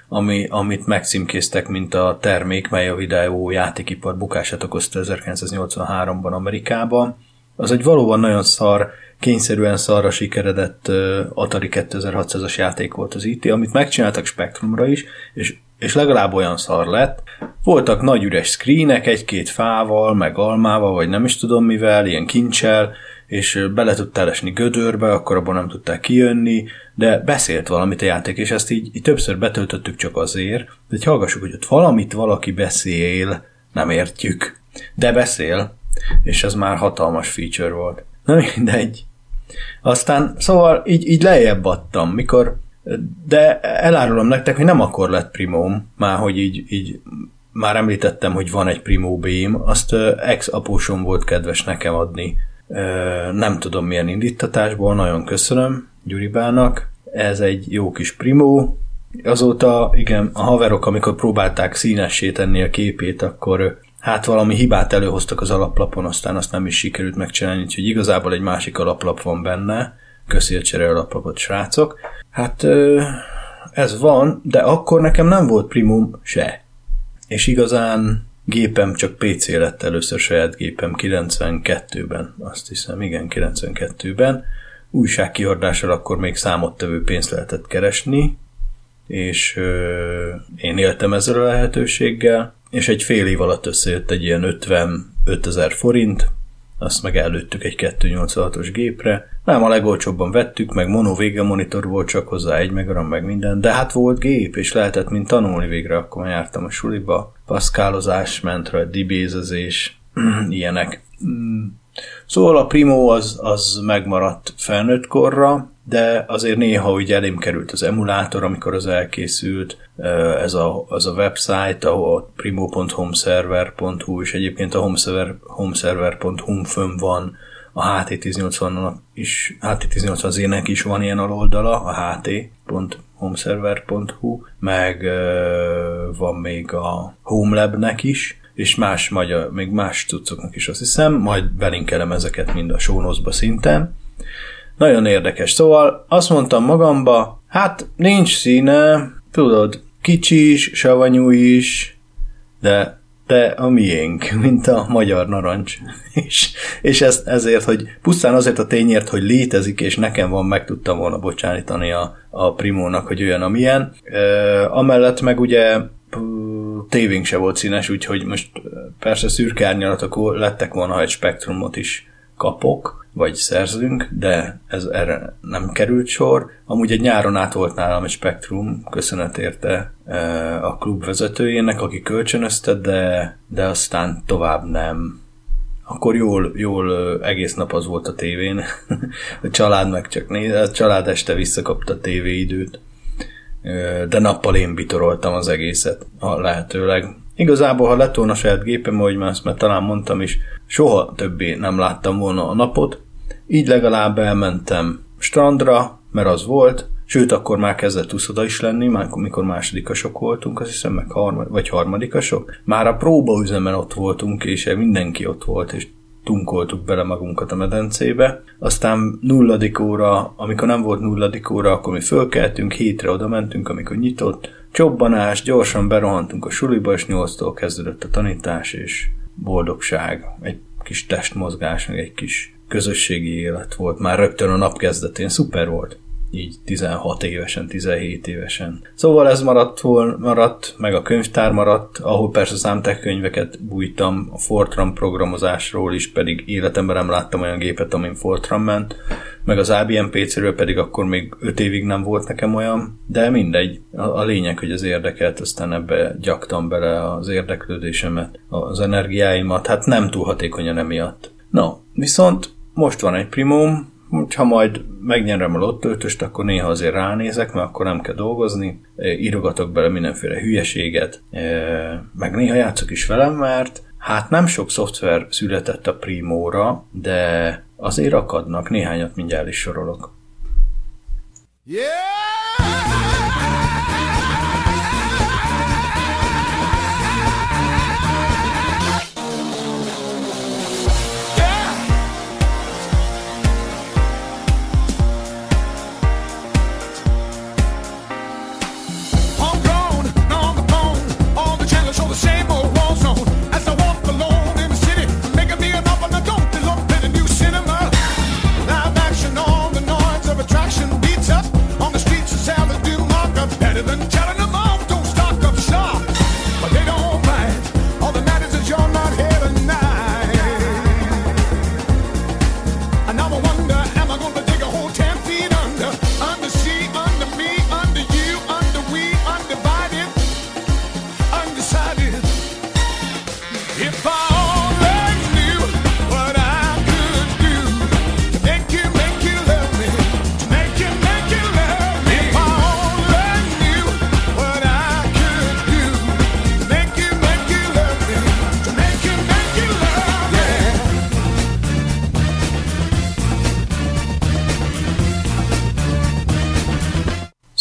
ami, amit megcímkéztek, mint a termék, mely a videó játékipar bukását okozta 1983-ban Amerikában. Az egy valóban nagyon szar, kényszerűen szarra sikeredett Atari 2600-as játék volt az IT, amit megcsináltak Spectrumra is, és, és legalább olyan szar lett. Voltak nagy üres screenek, egy-két fával, meg almával, vagy nem is tudom mivel, ilyen kincsel, és bele tudtál esni gödörbe, akkor abban nem tudtál kijönni, de beszélt valamit a játék, és ezt így, így többször betöltöttük csak azért, hogy hallgassuk, hogy ott valamit valaki beszél, nem értjük, de beszél, és ez már hatalmas feature volt. Na mindegy. Aztán, szóval így, így lejjebb adtam, mikor, de elárulom nektek, hogy nem akkor lett primóm, már hogy így, így már említettem, hogy van egy primó bém, azt ex-apósom volt kedves nekem adni nem tudom milyen indítatásból, nagyon köszönöm Gyuribának. Ez egy jó kis primó. Azóta, igen, a haverok, amikor próbálták színessé tenni a képét, akkor hát valami hibát előhoztak az alaplapon, aztán azt nem is sikerült megcsinálni, úgyhogy igazából egy másik alaplap van benne. Köszi a csere alaplapot, srácok. Hát ez van, de akkor nekem nem volt primum se. És igazán Gépem csak PC lett először saját gépem 92-ben, azt hiszem, igen, 92-ben. Újságkiadással akkor még számottevő pénzt lehetett keresni, és ö, én éltem ezzel a lehetőséggel, és egy fél év alatt összejött egy ilyen 55 ezer forint, azt meg előttük egy 286-os gépre. Nem a legolcsóbban vettük, meg mono vége monitor volt csak hozzá, egy megaram, meg minden, de hát volt gép, és lehetett mint tanulni végre, akkor jártam a suliba. Paszkálozás ment rá, dibézezés, ilyenek. Mm. Szóval a Primo az, az megmaradt felnőtt korra, de azért néha úgy elém került az emulátor, amikor az elkészült, ez a, az a website, ahol primo.homeserver.hu, és egyébként a homeserver, homeserver.hu fönn van, a HT1080 is, HT1080 zének is van ilyen aloldala, a ht.homeserver.hu, meg van még a HomeLab-nek is, és más magyar, még más cuccoknak is azt hiszem, majd belinkelem ezeket mind a sónoszba szinten. Nagyon érdekes. Szóval azt mondtam magamba, hát nincs színe, tudod, kicsi is, savanyú is, de de a miénk, mint a magyar narancs. és, és ez, ezért, hogy pusztán azért a tényért, hogy létezik, és nekem van, meg tudtam volna bocsánítani a, a primónak, hogy olyan, amilyen. E, amellett meg ugye tévénk se volt színes, úgyhogy most persze szürke árnyalatok lettek volna, ha egy spektrumot is kapok, vagy szerzünk, de ez erre nem került sor. Amúgy egy nyáron át volt nálam egy Spektrum, köszönet érte e, a klub vezetőjének, aki kölcsönözte, de, de aztán tovább nem. Akkor jól, jól egész nap az volt a tévén. a család meg csak néz, a család este visszakapta a tévéidőt. De nappal én bitoroltam az egészet, a lehetőleg. Igazából, ha lett volna saját gépem, ahogy már ezt már talán mondtam is, soha többé nem láttam volna a napot, így legalább elmentem strandra, mert az volt, sőt, akkor már kezdett úszoda is lenni, már mikor másodikasok voltunk, azt hiszem, meg harmad, vagy harmadikasok. Már a próbaüzemen ott voltunk, és mindenki ott volt, és tunkoltuk bele magunkat a medencébe. Aztán nulladik óra, amikor nem volt nulladik óra, akkor mi fölkeltünk, hétre oda mentünk, amikor nyitott. Csobbanás, gyorsan berohantunk a suliba, és nyolctól kezdődött a tanítás, és boldogság, egy kis testmozgás, meg egy kis közösségi élet volt már rögtön a nap kezdetén. Szuper volt így 16 évesen, 17 évesen. Szóval ez maradt, maradt, meg a könyvtár maradt, ahol persze számtek könyveket bújtam, a Fortran programozásról is pedig életemben nem láttam olyan gépet, amin Fortran ment, meg az ABM PC-ről pedig akkor még 5 évig nem volt nekem olyan, de mindegy. A, a lényeg, hogy az érdekelt, aztán ebbe gyaktam bele az érdeklődésemet, az energiáimat, hát nem túl hatékonyan emiatt. No, viszont most van egy primum, ha majd megnyerem a lottöltöst, akkor néha azért ránézek, mert akkor nem kell dolgozni, írogatok bele mindenféle hülyeséget, meg néha játszok is velem, mert hát nem sok szoftver született a Primóra, de azért akadnak, néhányat mindjárt is sorolok. Yeah!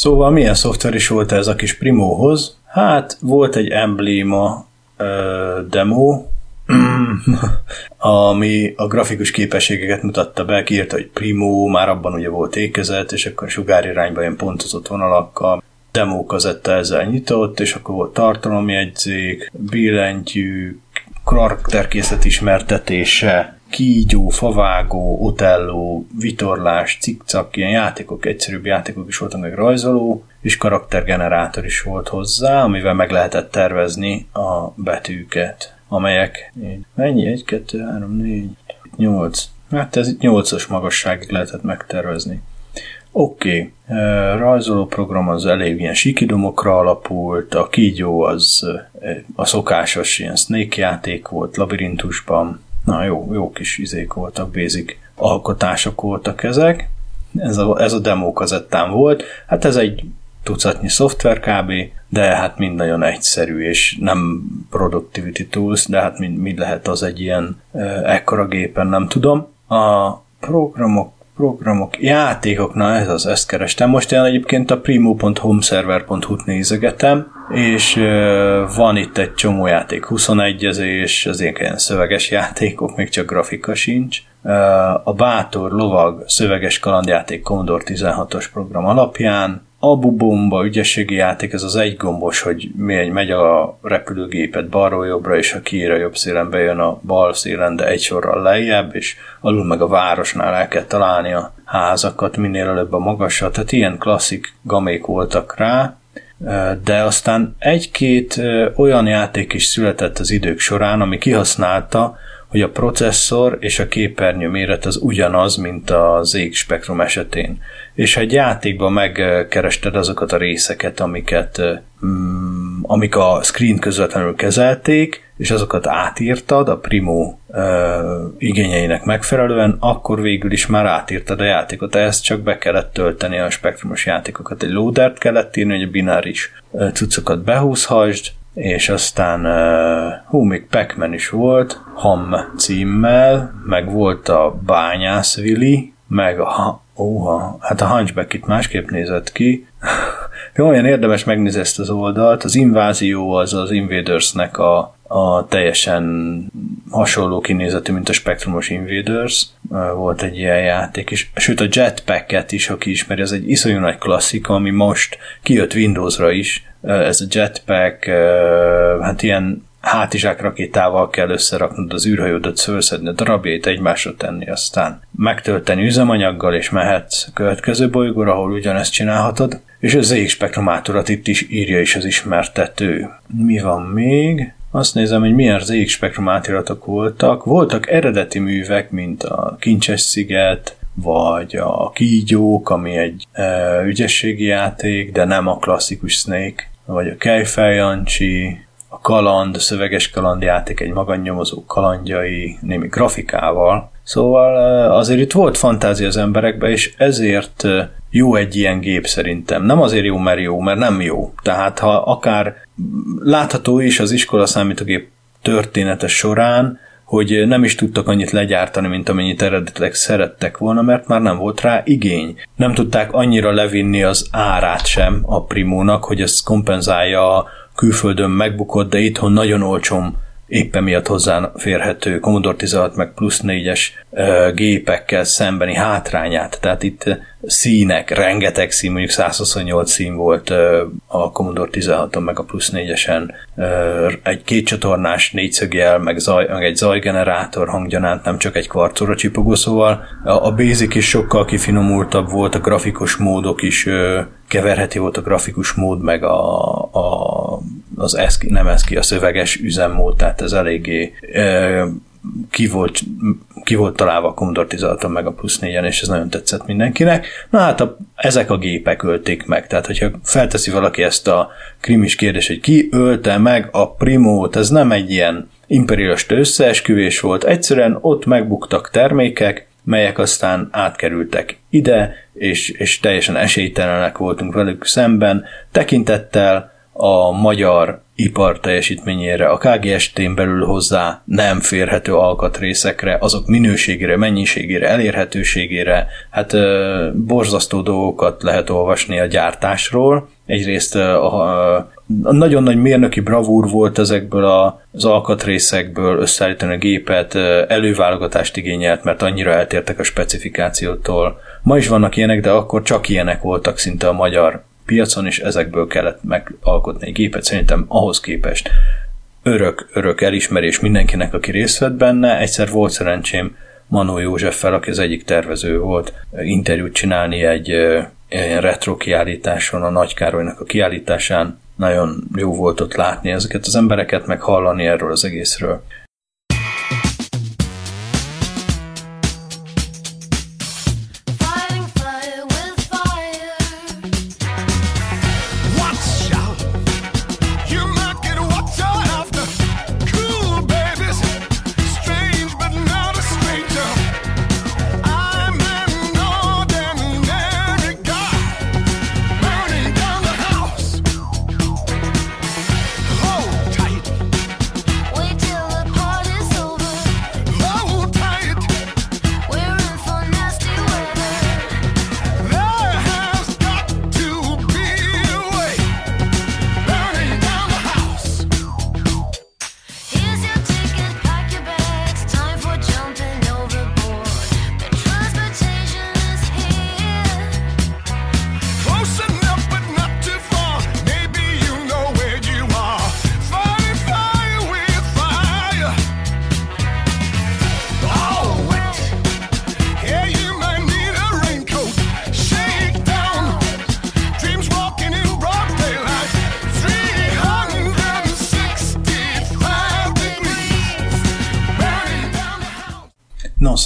Szóval milyen szoftver is volt ez a kis Primóhoz? Hát volt egy embléma demo, ami a grafikus képességeket mutatta be, kiírta, hogy Primo, már abban ugye volt ékezet, és akkor sugárirányba ilyen pontozott vonalakkal, demo kazetta ezzel nyitott, és akkor volt tartalomjegyzék, billentyű, karakterkészlet ismertetése, kígyó, favágó, otelló, vitorlás, cikcak, ilyen játékok, egyszerűbb játékok is voltak, meg rajzoló, és karaktergenerátor is volt hozzá, amivel meg lehetett tervezni a betűket, amelyek mennyi? 1, 2, 3, 4, 8. Hát ez itt 8-as magasságig lehetett megtervezni. Oké, okay. rajzoló program az elég ilyen sikidomokra alapult, a kígyó az a szokásos ilyen snake játék volt labirintusban, Na jó, jó kis izék voltak, basic alkotások voltak ezek. Ez a, ez a demo kazettán volt. Hát ez egy tucatnyi szoftver kb, de hát mind nagyon egyszerű, és nem productivity tools, de hát mind, mind lehet az egy ilyen ekkora gépen, nem tudom. A programok programok, játékok, na ez az, ezt kerestem. Most én egyébként a primo.homeserver.hu-t nézegetem, és van itt egy csomó játék, 21 ezés, az ilyen szöveges játékok, még csak grafika sincs. A Bátor lovag szöveges kalandjáték Commodore 16-os program alapján, Abu Bomba ügyességi játék, ez az egy gombos, hogy megy, megy a repülőgépet balról jobbra, és ha kiír a jobb szélen, bejön a bal szélen, de egy sorral lejjebb, és alul meg a városnál el kell találni a házakat, minél előbb a magasat, tehát ilyen klasszik gamék voltak rá, de aztán egy-két olyan játék is született az idők során, ami kihasználta, hogy a processzor és a képernyő méret az ugyanaz, mint az égspektrum esetén. És ha egy játékban megkerested azokat a részeket, amiket, mm, amik a screen közvetlenül kezelték, és azokat átírtad a Primo igényeinek megfelelően, akkor végül is már átírtad a játékot. Ezt csak be kellett tölteni a spektrumos játékokat. Egy loadert kellett írni, hogy a bináris cuccokat behúzhasd, és aztán hú, még pac is volt, Ham címmel, meg volt a Bányász Willy, meg a Óha, hát a Hunchback itt másképp nézett ki. Olyan érdemes megnézni ezt az oldalt. Az invázió az az Invadersnek a, a teljesen hasonló kinézetű, mint a Spectrumos Invaders, volt egy ilyen játék, és sőt a Jetpack-et is, aki ismeri, ez egy iszonyú nagy klasszika, ami most kijött Windowsra is, ez a Jetpack, hát ilyen hátizsák rakétával kell összeraknod az űrhajódat, szőrszedni a darabjait, egymásra tenni, aztán megtölteni üzemanyaggal, és mehetsz a következő bolygóra, ahol ugyanezt csinálhatod. És az ZX spektromátorat itt is írja is az ismertető. Mi van még? Azt nézem, hogy milyen ZX spektrumátiratok voltak. Voltak eredeti művek, mint a Kincses sziget, vagy a Kígyók, ami egy e, ügyességi játék, de nem a klasszikus Snake, vagy a Kejfel Jancsi, a kaland, a szöveges kalandjáték egy magánnyomozó kalandjai, némi grafikával. Szóval azért itt volt fantázia az emberekben, és ezért jó egy ilyen gép szerintem. Nem azért jó, mert jó, mert nem jó. Tehát ha akár látható is az iskola számítógép története során, hogy nem is tudtak annyit legyártani, mint amennyit eredetileg szerettek volna, mert már nem volt rá igény. Nem tudták annyira levinni az árát sem a Primónak, hogy ez kompenzálja külföldön megbukott, de itthon nagyon olcsón éppen miatt hozzáférhető Commodore 16 meg plusz 4-es gépekkel szembeni hátrányát. Tehát itt színek, rengeteg szín, mondjuk 128 szín volt a Commodore 16-on, meg a plusz 4-esen egy kétcsatornás négyszögjel, meg, zaj, meg egy zajgenerátor hanggyanánt, nem csak egy kvarcóra csipogó, szóval a Basic is sokkal kifinomultabb volt, a grafikus módok is keverheti volt a grafikus mód, meg a, a, az eszki, nem eszki, a szöveges üzemmód, tehát ez eléggé ki volt, ki volt találva a Commodore 16 meg a plusz 4-en, és ez nagyon tetszett mindenkinek. Na hát a, ezek a gépek ölték meg, tehát hogyha felteszi valaki ezt a krimis kérdést, hogy ki ölte meg a Primót, ez nem egy ilyen imperialista összeesküvés volt, egyszerűen ott megbuktak termékek, melyek aztán átkerültek ide, és, és teljesen esélytelenek voltunk velük szemben, tekintettel a magyar ipar teljesítményére, a KGST-n belül hozzá nem férhető alkatrészekre, azok minőségére, mennyiségére, elérhetőségére, hát ö, borzasztó dolgokat lehet olvasni a gyártásról. Egyrészt a, a, nagyon nagy mérnöki bravúr volt ezekből a, az alkatrészekből összeállítani a gépet, előválogatást igényelt, mert annyira eltértek a specifikációtól. Ma is vannak ilyenek, de akkor csak ilyenek voltak szinte a magyar piacon, és ezekből kellett megalkotni egy gépet. Szerintem ahhoz képest örök, örök elismerés mindenkinek, aki részt vett benne. Egyszer volt szerencsém Manó Józseffel, aki az egyik tervező volt, interjút csinálni egy ilyen retro kiállításon, a Nagy Károlynak a kiállításán. Nagyon jó volt ott látni ezeket az embereket, meg hallani erről az egészről.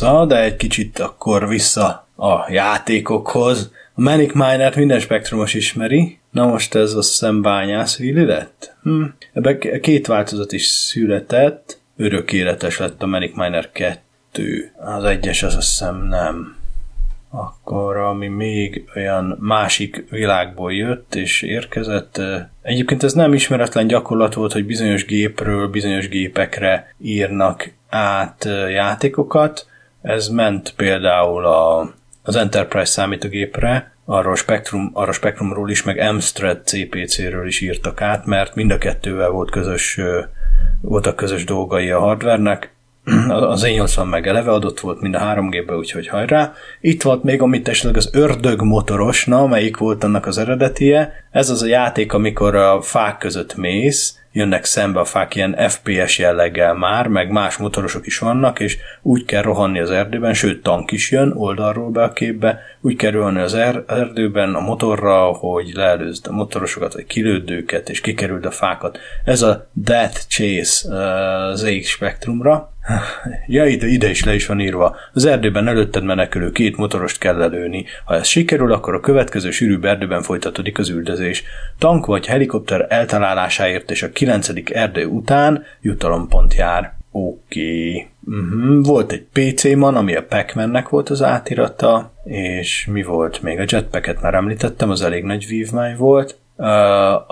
Nosza, de egy kicsit akkor vissza a játékokhoz. A Manic Miner minden spektrumos ismeri, na most ez a hiszem bányászvili lett. Hm. Ebben két változat is született, örökéletes lett a Manic Miner 2. Az egyes az azt hiszem nem. Akkor ami még olyan másik világból jött és érkezett, egyébként ez nem ismeretlen gyakorlat volt, hogy bizonyos gépről bizonyos gépekre írnak át játékokat, ez ment például a, az Enterprise számítógépre, arra a, Spectrum, arra Spectrumról is, meg Amstrad CPC-ről is írtak át, mert mind a kettővel volt közös, voltak közös dolgai a hardvernek. az E80 meg eleve adott volt mind a 3G-be, úgyhogy hajrá. Itt volt még, amit esetleg az ördög motoros, na, melyik volt annak az eredetie. Ez az a játék, amikor a fák között mész, jönnek szembe a fák ilyen FPS jelleggel már, meg más motorosok is vannak, és úgy kell rohanni az erdőben, sőt tank is jön oldalról be a képbe, úgy kell rohanni az er- erdőben a motorra, hogy leelőzd a motorosokat, vagy kilőd őket, és kikerüld a fákat. Ez a Death Chase uh, ZX Spectrumra, Ja, ide, ide is le is van írva. Az erdőben előtted menekülő két motorost kell lelőni. Ha ez sikerül, akkor a következő sűrű erdőben folytatódik az üldözés. Tank vagy helikopter eltalálásáért és a kilencedik erdő után jutalompont jár. Oké. Okay. Uh-huh. Volt egy PC-man, ami a pac volt az átirata, és mi volt még? A jetpacket már említettem, az elég nagy vívmány volt. Uh,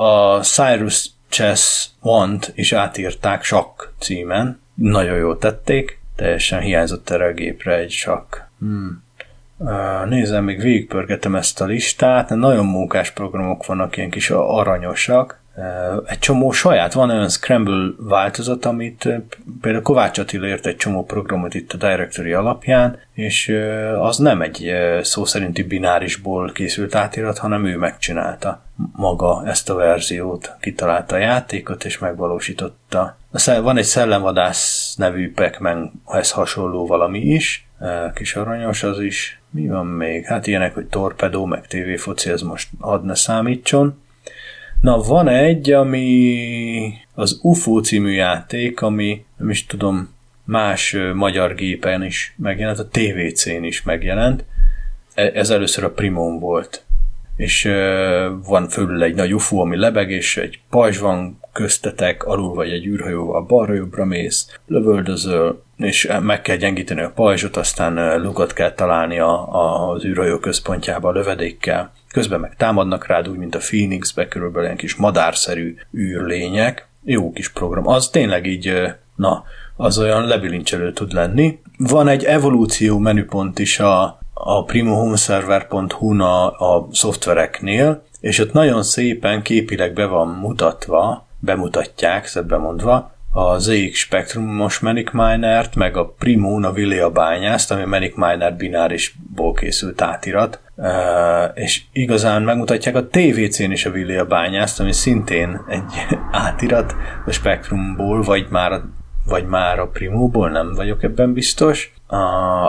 a Cyrus Chess One-t is átírták sakk címen, nagyon jól tették, teljesen hiányzott erre a gépre egy sakk. Hmm. Nézem, még végigpörgetem ezt a listát, nagyon mókás programok vannak, ilyen kis aranyosak. Egy csomó saját, van olyan Scramble változat, amit például Kovács Attila ért egy csomó programot itt a Directory alapján, és az nem egy szó szerinti binárisból készült átirat, hanem ő megcsinálta maga ezt a verziót, kitalálta a játékot, és megvalósította. Van egy Szellemvadász nevű Pac-Manhez hasonló valami is, kis aranyos az is. Mi van még? Hát ilyenek, hogy torpedó, meg tévéfoci, ez most ad ne számítson. Na, van egy, ami az UFO című játék, ami nem is tudom, más magyar gépen is megjelent, a TVC-n is megjelent. E, ez először a Primon volt és van fölül egy nagy UFO, ami lebeg, és egy pajzs van köztetek, alul vagy egy űrhajóval balra-jobbra mész, lövöldözöl, és meg kell gyengíteni a pajzsot, aztán lukat kell találni a, a, az űrhajó központjába a lövedékkel. Közben meg támadnak rád, úgy, mint a Phoenixbe, körülbelül ilyen kis madárszerű űrlények. Jó kis program. Az tényleg így, na, az olyan lebilincselő tud lenni. Van egy evolúció menüpont is a, a primohomeserver.hu-n a, a szoftvereknél, és ott nagyon szépen képileg be van mutatva, bemutatják, szebben mondva, a ZX Spectrumos Manic Miner-t, meg a Primo a Villia bányászt, ami Manic Miner binárisból készült átirat, és igazán megmutatják a TVC-n is a Villia bányászt, ami szintén egy átirat a Spectrumból, vagy már vagy már a Primóból, nem vagyok ebben biztos.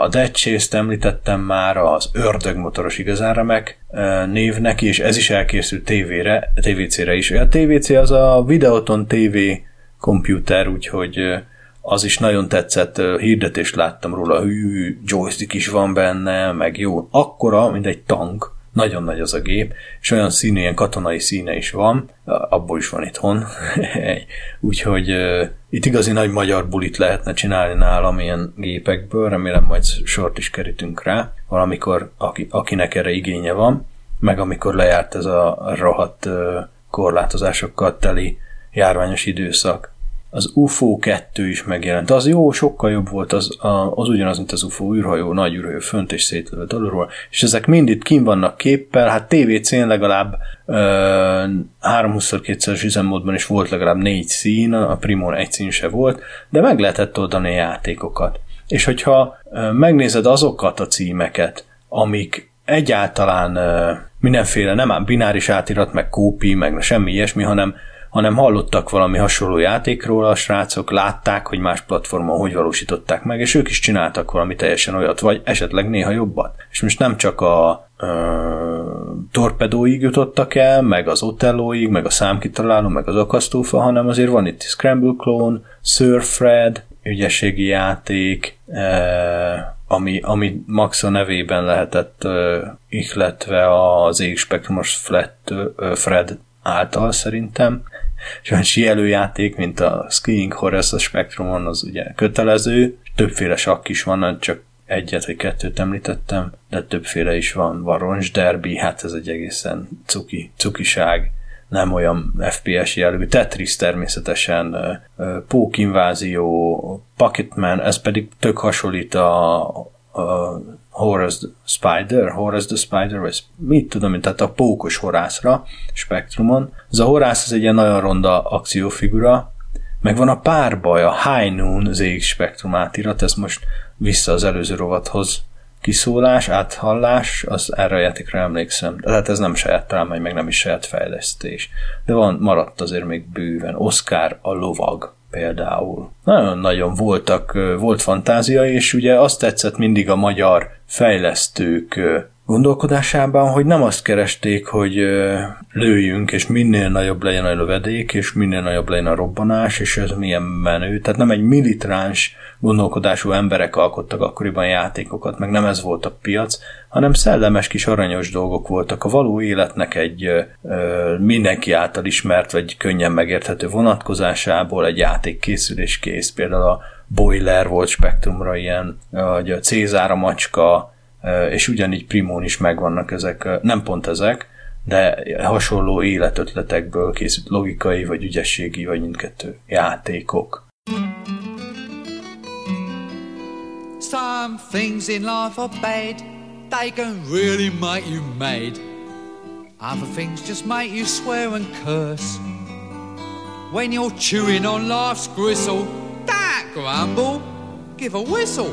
A Dead Chase-t említettem már, az ördögmotoros igazán remek név neki, és ez is elkészült tévére, TVC-re is. A TVC az a Videoton TV komputer, úgyhogy az is nagyon tetszett, hirdetést láttam róla, hű, joystick is van benne, meg jó, akkora, mint egy tank, nagyon nagy az a gép, és olyan színű, ilyen katonai színe is van, abból is van itthon. Úgyhogy uh, itt igazi nagy magyar bulit lehetne csinálni nálam ilyen gépekből, remélem majd sort is kerítünk rá, valamikor aki, akinek erre igénye van, meg amikor lejárt ez a rohadt uh, korlátozásokkal teli járványos időszak az UFO 2 is megjelent. Az jó, sokkal jobb volt, az, az ugyanaz, mint az UFO űrhajó, nagy űrhajó fönt és szétlövött alulról, és ezek mind itt kim vannak képpel, hát TVC-n legalább uh, 320x200 üzemmódban is volt legalább négy szín, a Primon egy szín se volt, de meg lehetett oldani játékokat. És hogyha uh, megnézed azokat a címeket, amik egyáltalán uh, mindenféle, nem ám bináris átirat, meg kópi, meg semmi ilyesmi, hanem hanem hallottak valami hasonló játékról a srácok, látták, hogy más platformon hogy valósították meg, és ők is csináltak valami teljesen olyat, vagy esetleg néha jobbat. És most nem csak a torpedóig jutottak el, meg az Otellóig, meg a számkitaláló, meg az akasztófa, hanem azért van itt Scramble Clone, Surfred, ügyességi játék, ami, ami Max a nevében lehetett ihletve az ég spektrumos Flat, e, Fred által szerintem. És olyan síelőjáték, mint a Skiing Horace a Spectrumon, az ugye kötelező, többféle sakk is van, csak egyet vagy kettőt említettem, de többféle is van. Van Roncs Derby, hát ez egy egészen cuki, cukiság, nem olyan FPS jellegű. Tetris természetesen, Pók Invázió, Pocketman, ez pedig tök hasonlít a, a Horace the Spider, Horace the Spider, vagy mit tudom tehát a pókos horászra, Spektrumon. Ez a horász az egy ilyen nagyon ronda akciófigura, Megvan a párbaj, a High Noon ZX Spectrum átirat, ez most vissza az előző rovathoz kiszólás, áthallás, az erre a játékra emlékszem. De hát ez nem saját találmány, meg nem is saját fejlesztés. De van, maradt azért még bőven. Oscar a lovag például. Nagyon-nagyon voltak, volt fantázia, és ugye azt tetszett mindig a magyar fejlesztők gondolkodásában, hogy nem azt keresték, hogy lőjünk, és minél nagyobb legyen a lövedék, és minél nagyobb legyen a robbanás, és ez milyen menő. Tehát nem egy militráns gondolkodású emberek alkottak akkoriban játékokat, meg nem ez volt a piac, hanem szellemes kis aranyos dolgok voltak. A való életnek egy ö, mindenki által ismert, vagy könnyen megérthető vonatkozásából egy játék készül és kész. Például a Boiler volt Spektrumra ilyen, vagy a Cézár a macska, és ugyanígy Primón is megvannak ezek, nem pont ezek, de hasonló életötletekből készült logikai, vagy ügyességi, vagy mindkettő játékok. Some things in life are bad, they can really make you mad. Other things just make you swear and curse. When you're chewing on life's gristle, that grumble, give a whistle.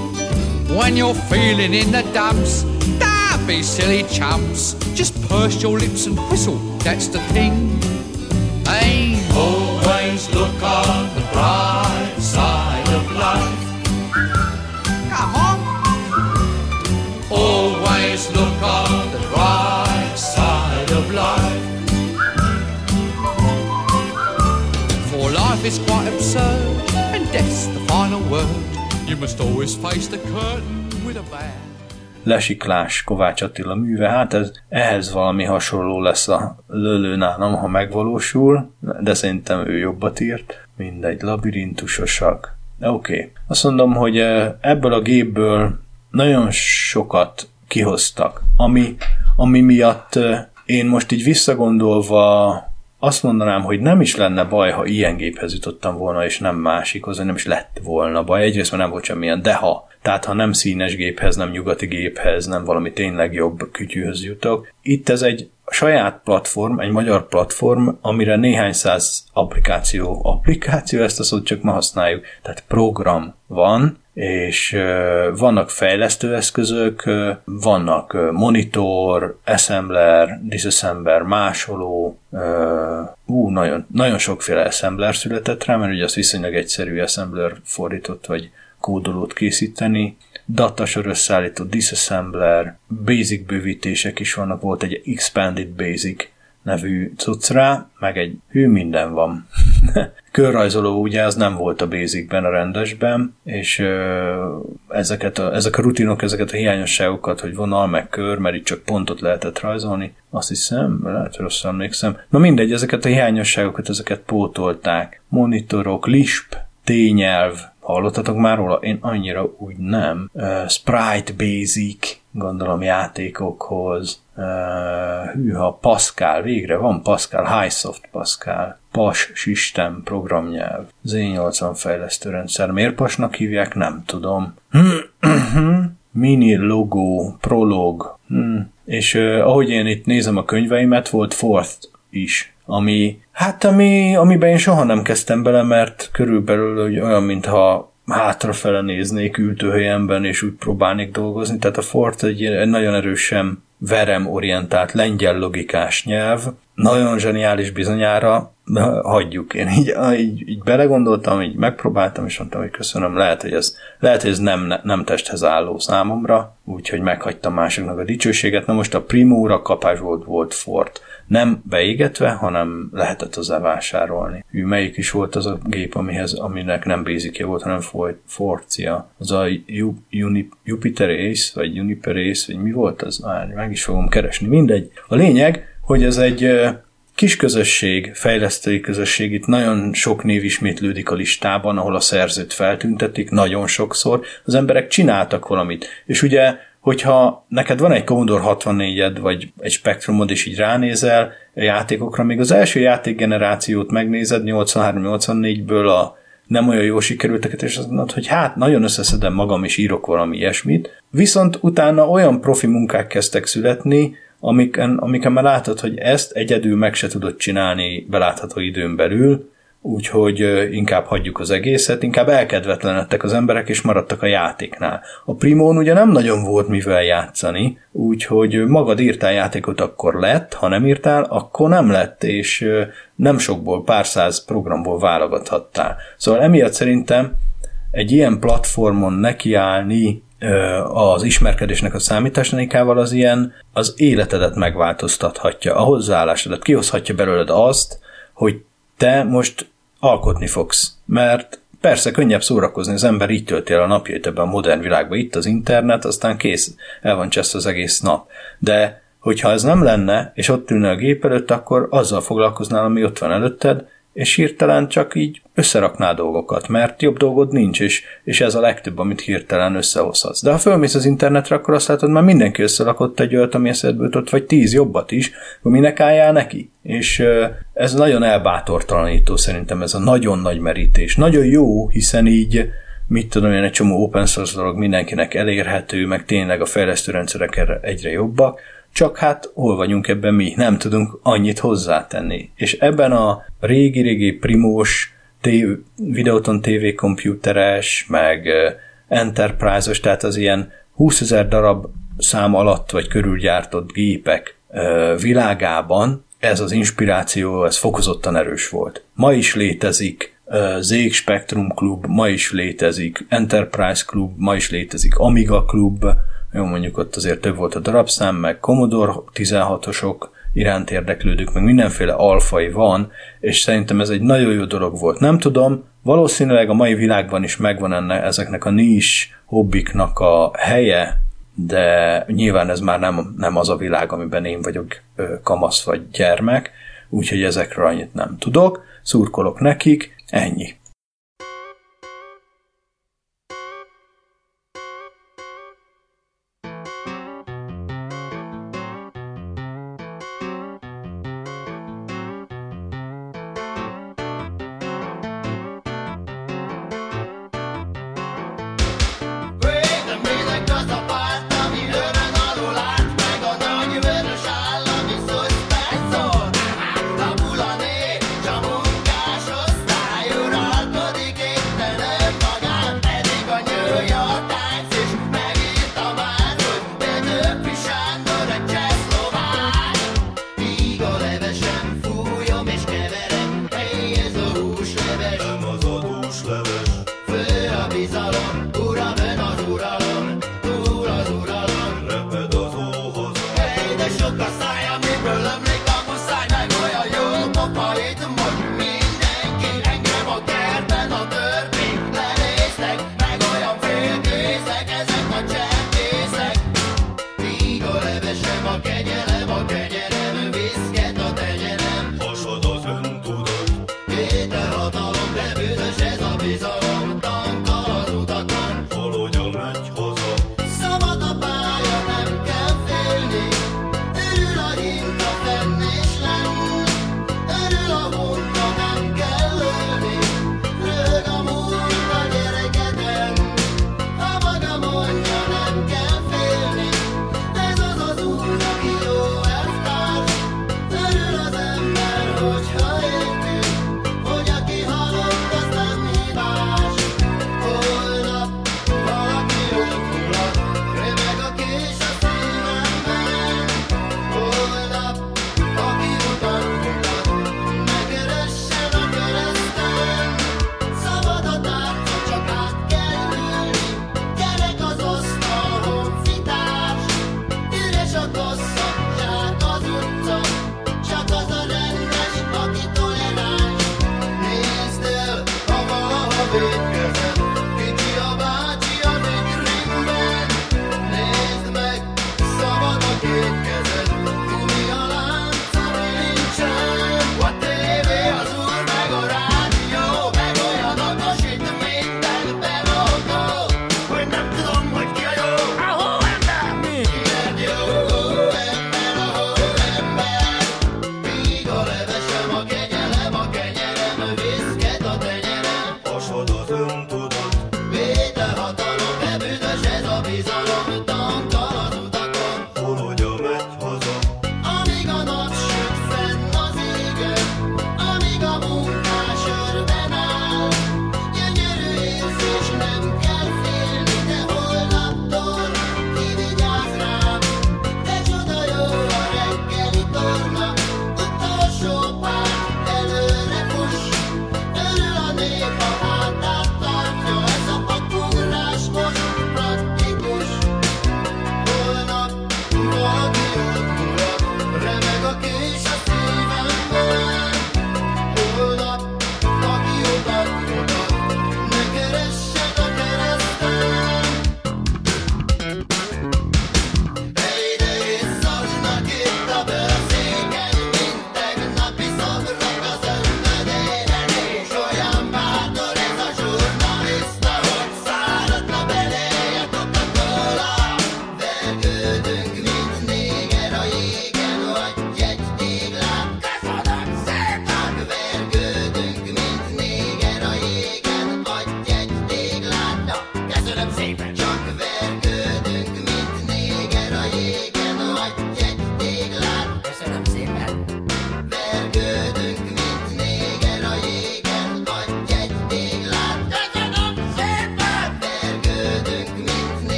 When you're feeling in the dumps, don't be silly chumps. Just purse your lips and whistle, that's the thing. Hey, always look on the bright side of life. Come on. Always look on the bright side of life. For life is quite absurd, and death's the final word. You must always face the curtain with a bang. Lesiklás Kovács Attila műve, hát ez, ehhez valami hasonló lesz a lölő nálam, ha megvalósul, de szerintem ő jobbat írt. Mindegy, labirintusosak. Oké. Okay. Azt mondom, hogy ebből a gépből nagyon sokat kihoztak, ami, ami miatt én most így visszagondolva azt mondanám, hogy nem is lenne baj, ha ilyen géphez jutottam volna, és nem másikhoz, nem is lett volna baj. Egyrészt mert nem volt semmilyen, de ha. Tehát ha nem színes géphez, nem nyugati géphez, nem valami tényleg jobb kütyűhöz jutok. Itt ez egy saját platform, egy magyar platform, amire néhány száz applikáció, applikáció, ezt a szót csak ma használjuk, tehát program van, és vannak fejlesztőeszközök, vannak monitor, assembler, disassembler, másoló, ú, nagyon, nagyon sokféle assembler született rá, mert ugye az viszonylag egyszerű assembler fordított, vagy kódolót készíteni, datasor összeállított disassembler, basic bővítések is vannak, volt egy expanded basic nevű cuccra, meg egy hű minden van. Körrajzoló ugye az nem volt a basicben, a rendesben, és ö, ezeket a, ezek a rutinok, ezeket a hiányosságokat, hogy vonal, meg kör, mert itt csak pontot lehetett rajzolni, azt hiszem, lehet, rosszul emlékszem. Na mindegy, ezeket a hiányosságokat, ezeket pótolták. Monitorok, Lisp, tényelv, hallottatok már róla? Én annyira úgy nem. Uh, Sprite Basic, gondolom játékokhoz. Hűha, Pascal, végre van Pascal, Highsoft Pascal. PAS System programnyelv. Z80 fejlesztőrendszer. Miért PAS-nak hívják? Nem tudom. Mini logo, prolog. Hmm. És ahogy én itt nézem a könyveimet, volt Fourth is, ami, hát ami, amiben én soha nem kezdtem bele, mert körülbelül hogy olyan, mintha hátrafele néznék ültőhelyemben, és úgy próbálnék dolgozni. Tehát a Fort egy, egy nagyon erősen verem-orientált lengyel logikás nyelv, nagyon zseniális bizonyára, hagyjuk. Én így, így, így belegondoltam, így megpróbáltam, és mondtam, hogy köszönöm, lehet, hogy ez, lehet, hogy ez nem, nem testhez álló számomra, úgyhogy meghagytam másoknak a dicsőséget. Na most a Primóra kapás volt, volt Fort nem beégetve, hanem lehetett hozzá vásárolni. Hű, melyik is volt az a gép, amihez, aminek nem basicje volt, hanem Forcia. Az a Jupiter Ace, vagy Juniper Ace, vagy mi volt az? Már meg is fogom keresni. Mindegy. A lényeg, hogy ez egy kis közösség, fejlesztői közösség, itt nagyon sok név ismétlődik a listában, ahol a szerzőt feltüntetik, nagyon sokszor. Az emberek csináltak valamit. És ugye, hogyha neked van egy Commodore 64-ed, vagy egy Spectrumod, és így ránézel a játékokra, még az első játékgenerációt megnézed, 83-84-ből a nem olyan jól sikerülteket, és azt mondod, hogy hát nagyon összeszedem magam, és írok valami ilyesmit. Viszont utána olyan profi munkák kezdtek születni, amiken, amiken már látod, hogy ezt egyedül meg se tudod csinálni belátható időn belül, úgyhogy inkább hagyjuk az egészet, inkább elkedvetlenedtek az emberek, és maradtak a játéknál. A Primón ugye nem nagyon volt mivel játszani, úgyhogy magad írtál játékot, akkor lett, ha nem írtál, akkor nem lett, és nem sokból, pár száz programból válogathattál. Szóval emiatt szerintem egy ilyen platformon nekiállni az ismerkedésnek a számítástechnikával az ilyen az életedet megváltoztathatja, a hozzáállásodat, kihozhatja belőled azt, hogy te most alkotni fogsz. Mert persze könnyebb szórakozni, az ember így tölti el a napjait ebben a modern világban, itt az internet, aztán kész, el van csesz az egész nap. De hogyha ez nem lenne, és ott ülne a gép előtt, akkor azzal foglalkoznál, ami ott van előtted, és hirtelen csak így összerakná dolgokat, mert jobb dolgod nincs, és, és ez a legtöbb, amit hirtelen összehozhatsz. De ha fölmész az internetre, akkor azt látod, már mindenki összerakott egy olyat, ami eszedbe jutott, vagy tíz jobbat is, hogy minek álljál neki. És ez nagyon elbátortalanító szerintem ez a nagyon nagy merítés. Nagyon jó, hiszen így mit tudom én, egy csomó open source dolog mindenkinek elérhető, meg tényleg a fejlesztőrendszerek egyre jobbak, csak hát hol vagyunk ebben mi? Nem tudunk annyit hozzátenni. És ebben a régi-régi primós TV, Videoton TV komputeres, meg enterprise-os, tehát az ilyen 20 ezer darab szám alatt vagy körül gyártott gépek világában ez az inspiráció, ez fokozottan erős volt. Ma is létezik ZX Spectrum Club, ma is létezik Enterprise Club, ma is létezik Amiga Club, jó, mondjuk ott azért több volt a darabszám, meg Commodore 16-osok iránt érdeklődők, meg mindenféle alfai van, és szerintem ez egy nagyon jó dolog volt. Nem tudom, valószínűleg a mai világban is megvan enne ezeknek a nis hobbiknak a helye, de nyilván ez már nem, nem az a világ, amiben én vagyok kamasz vagy gyermek, úgyhogy ezekről annyit nem tudok, szurkolok nekik, ennyi.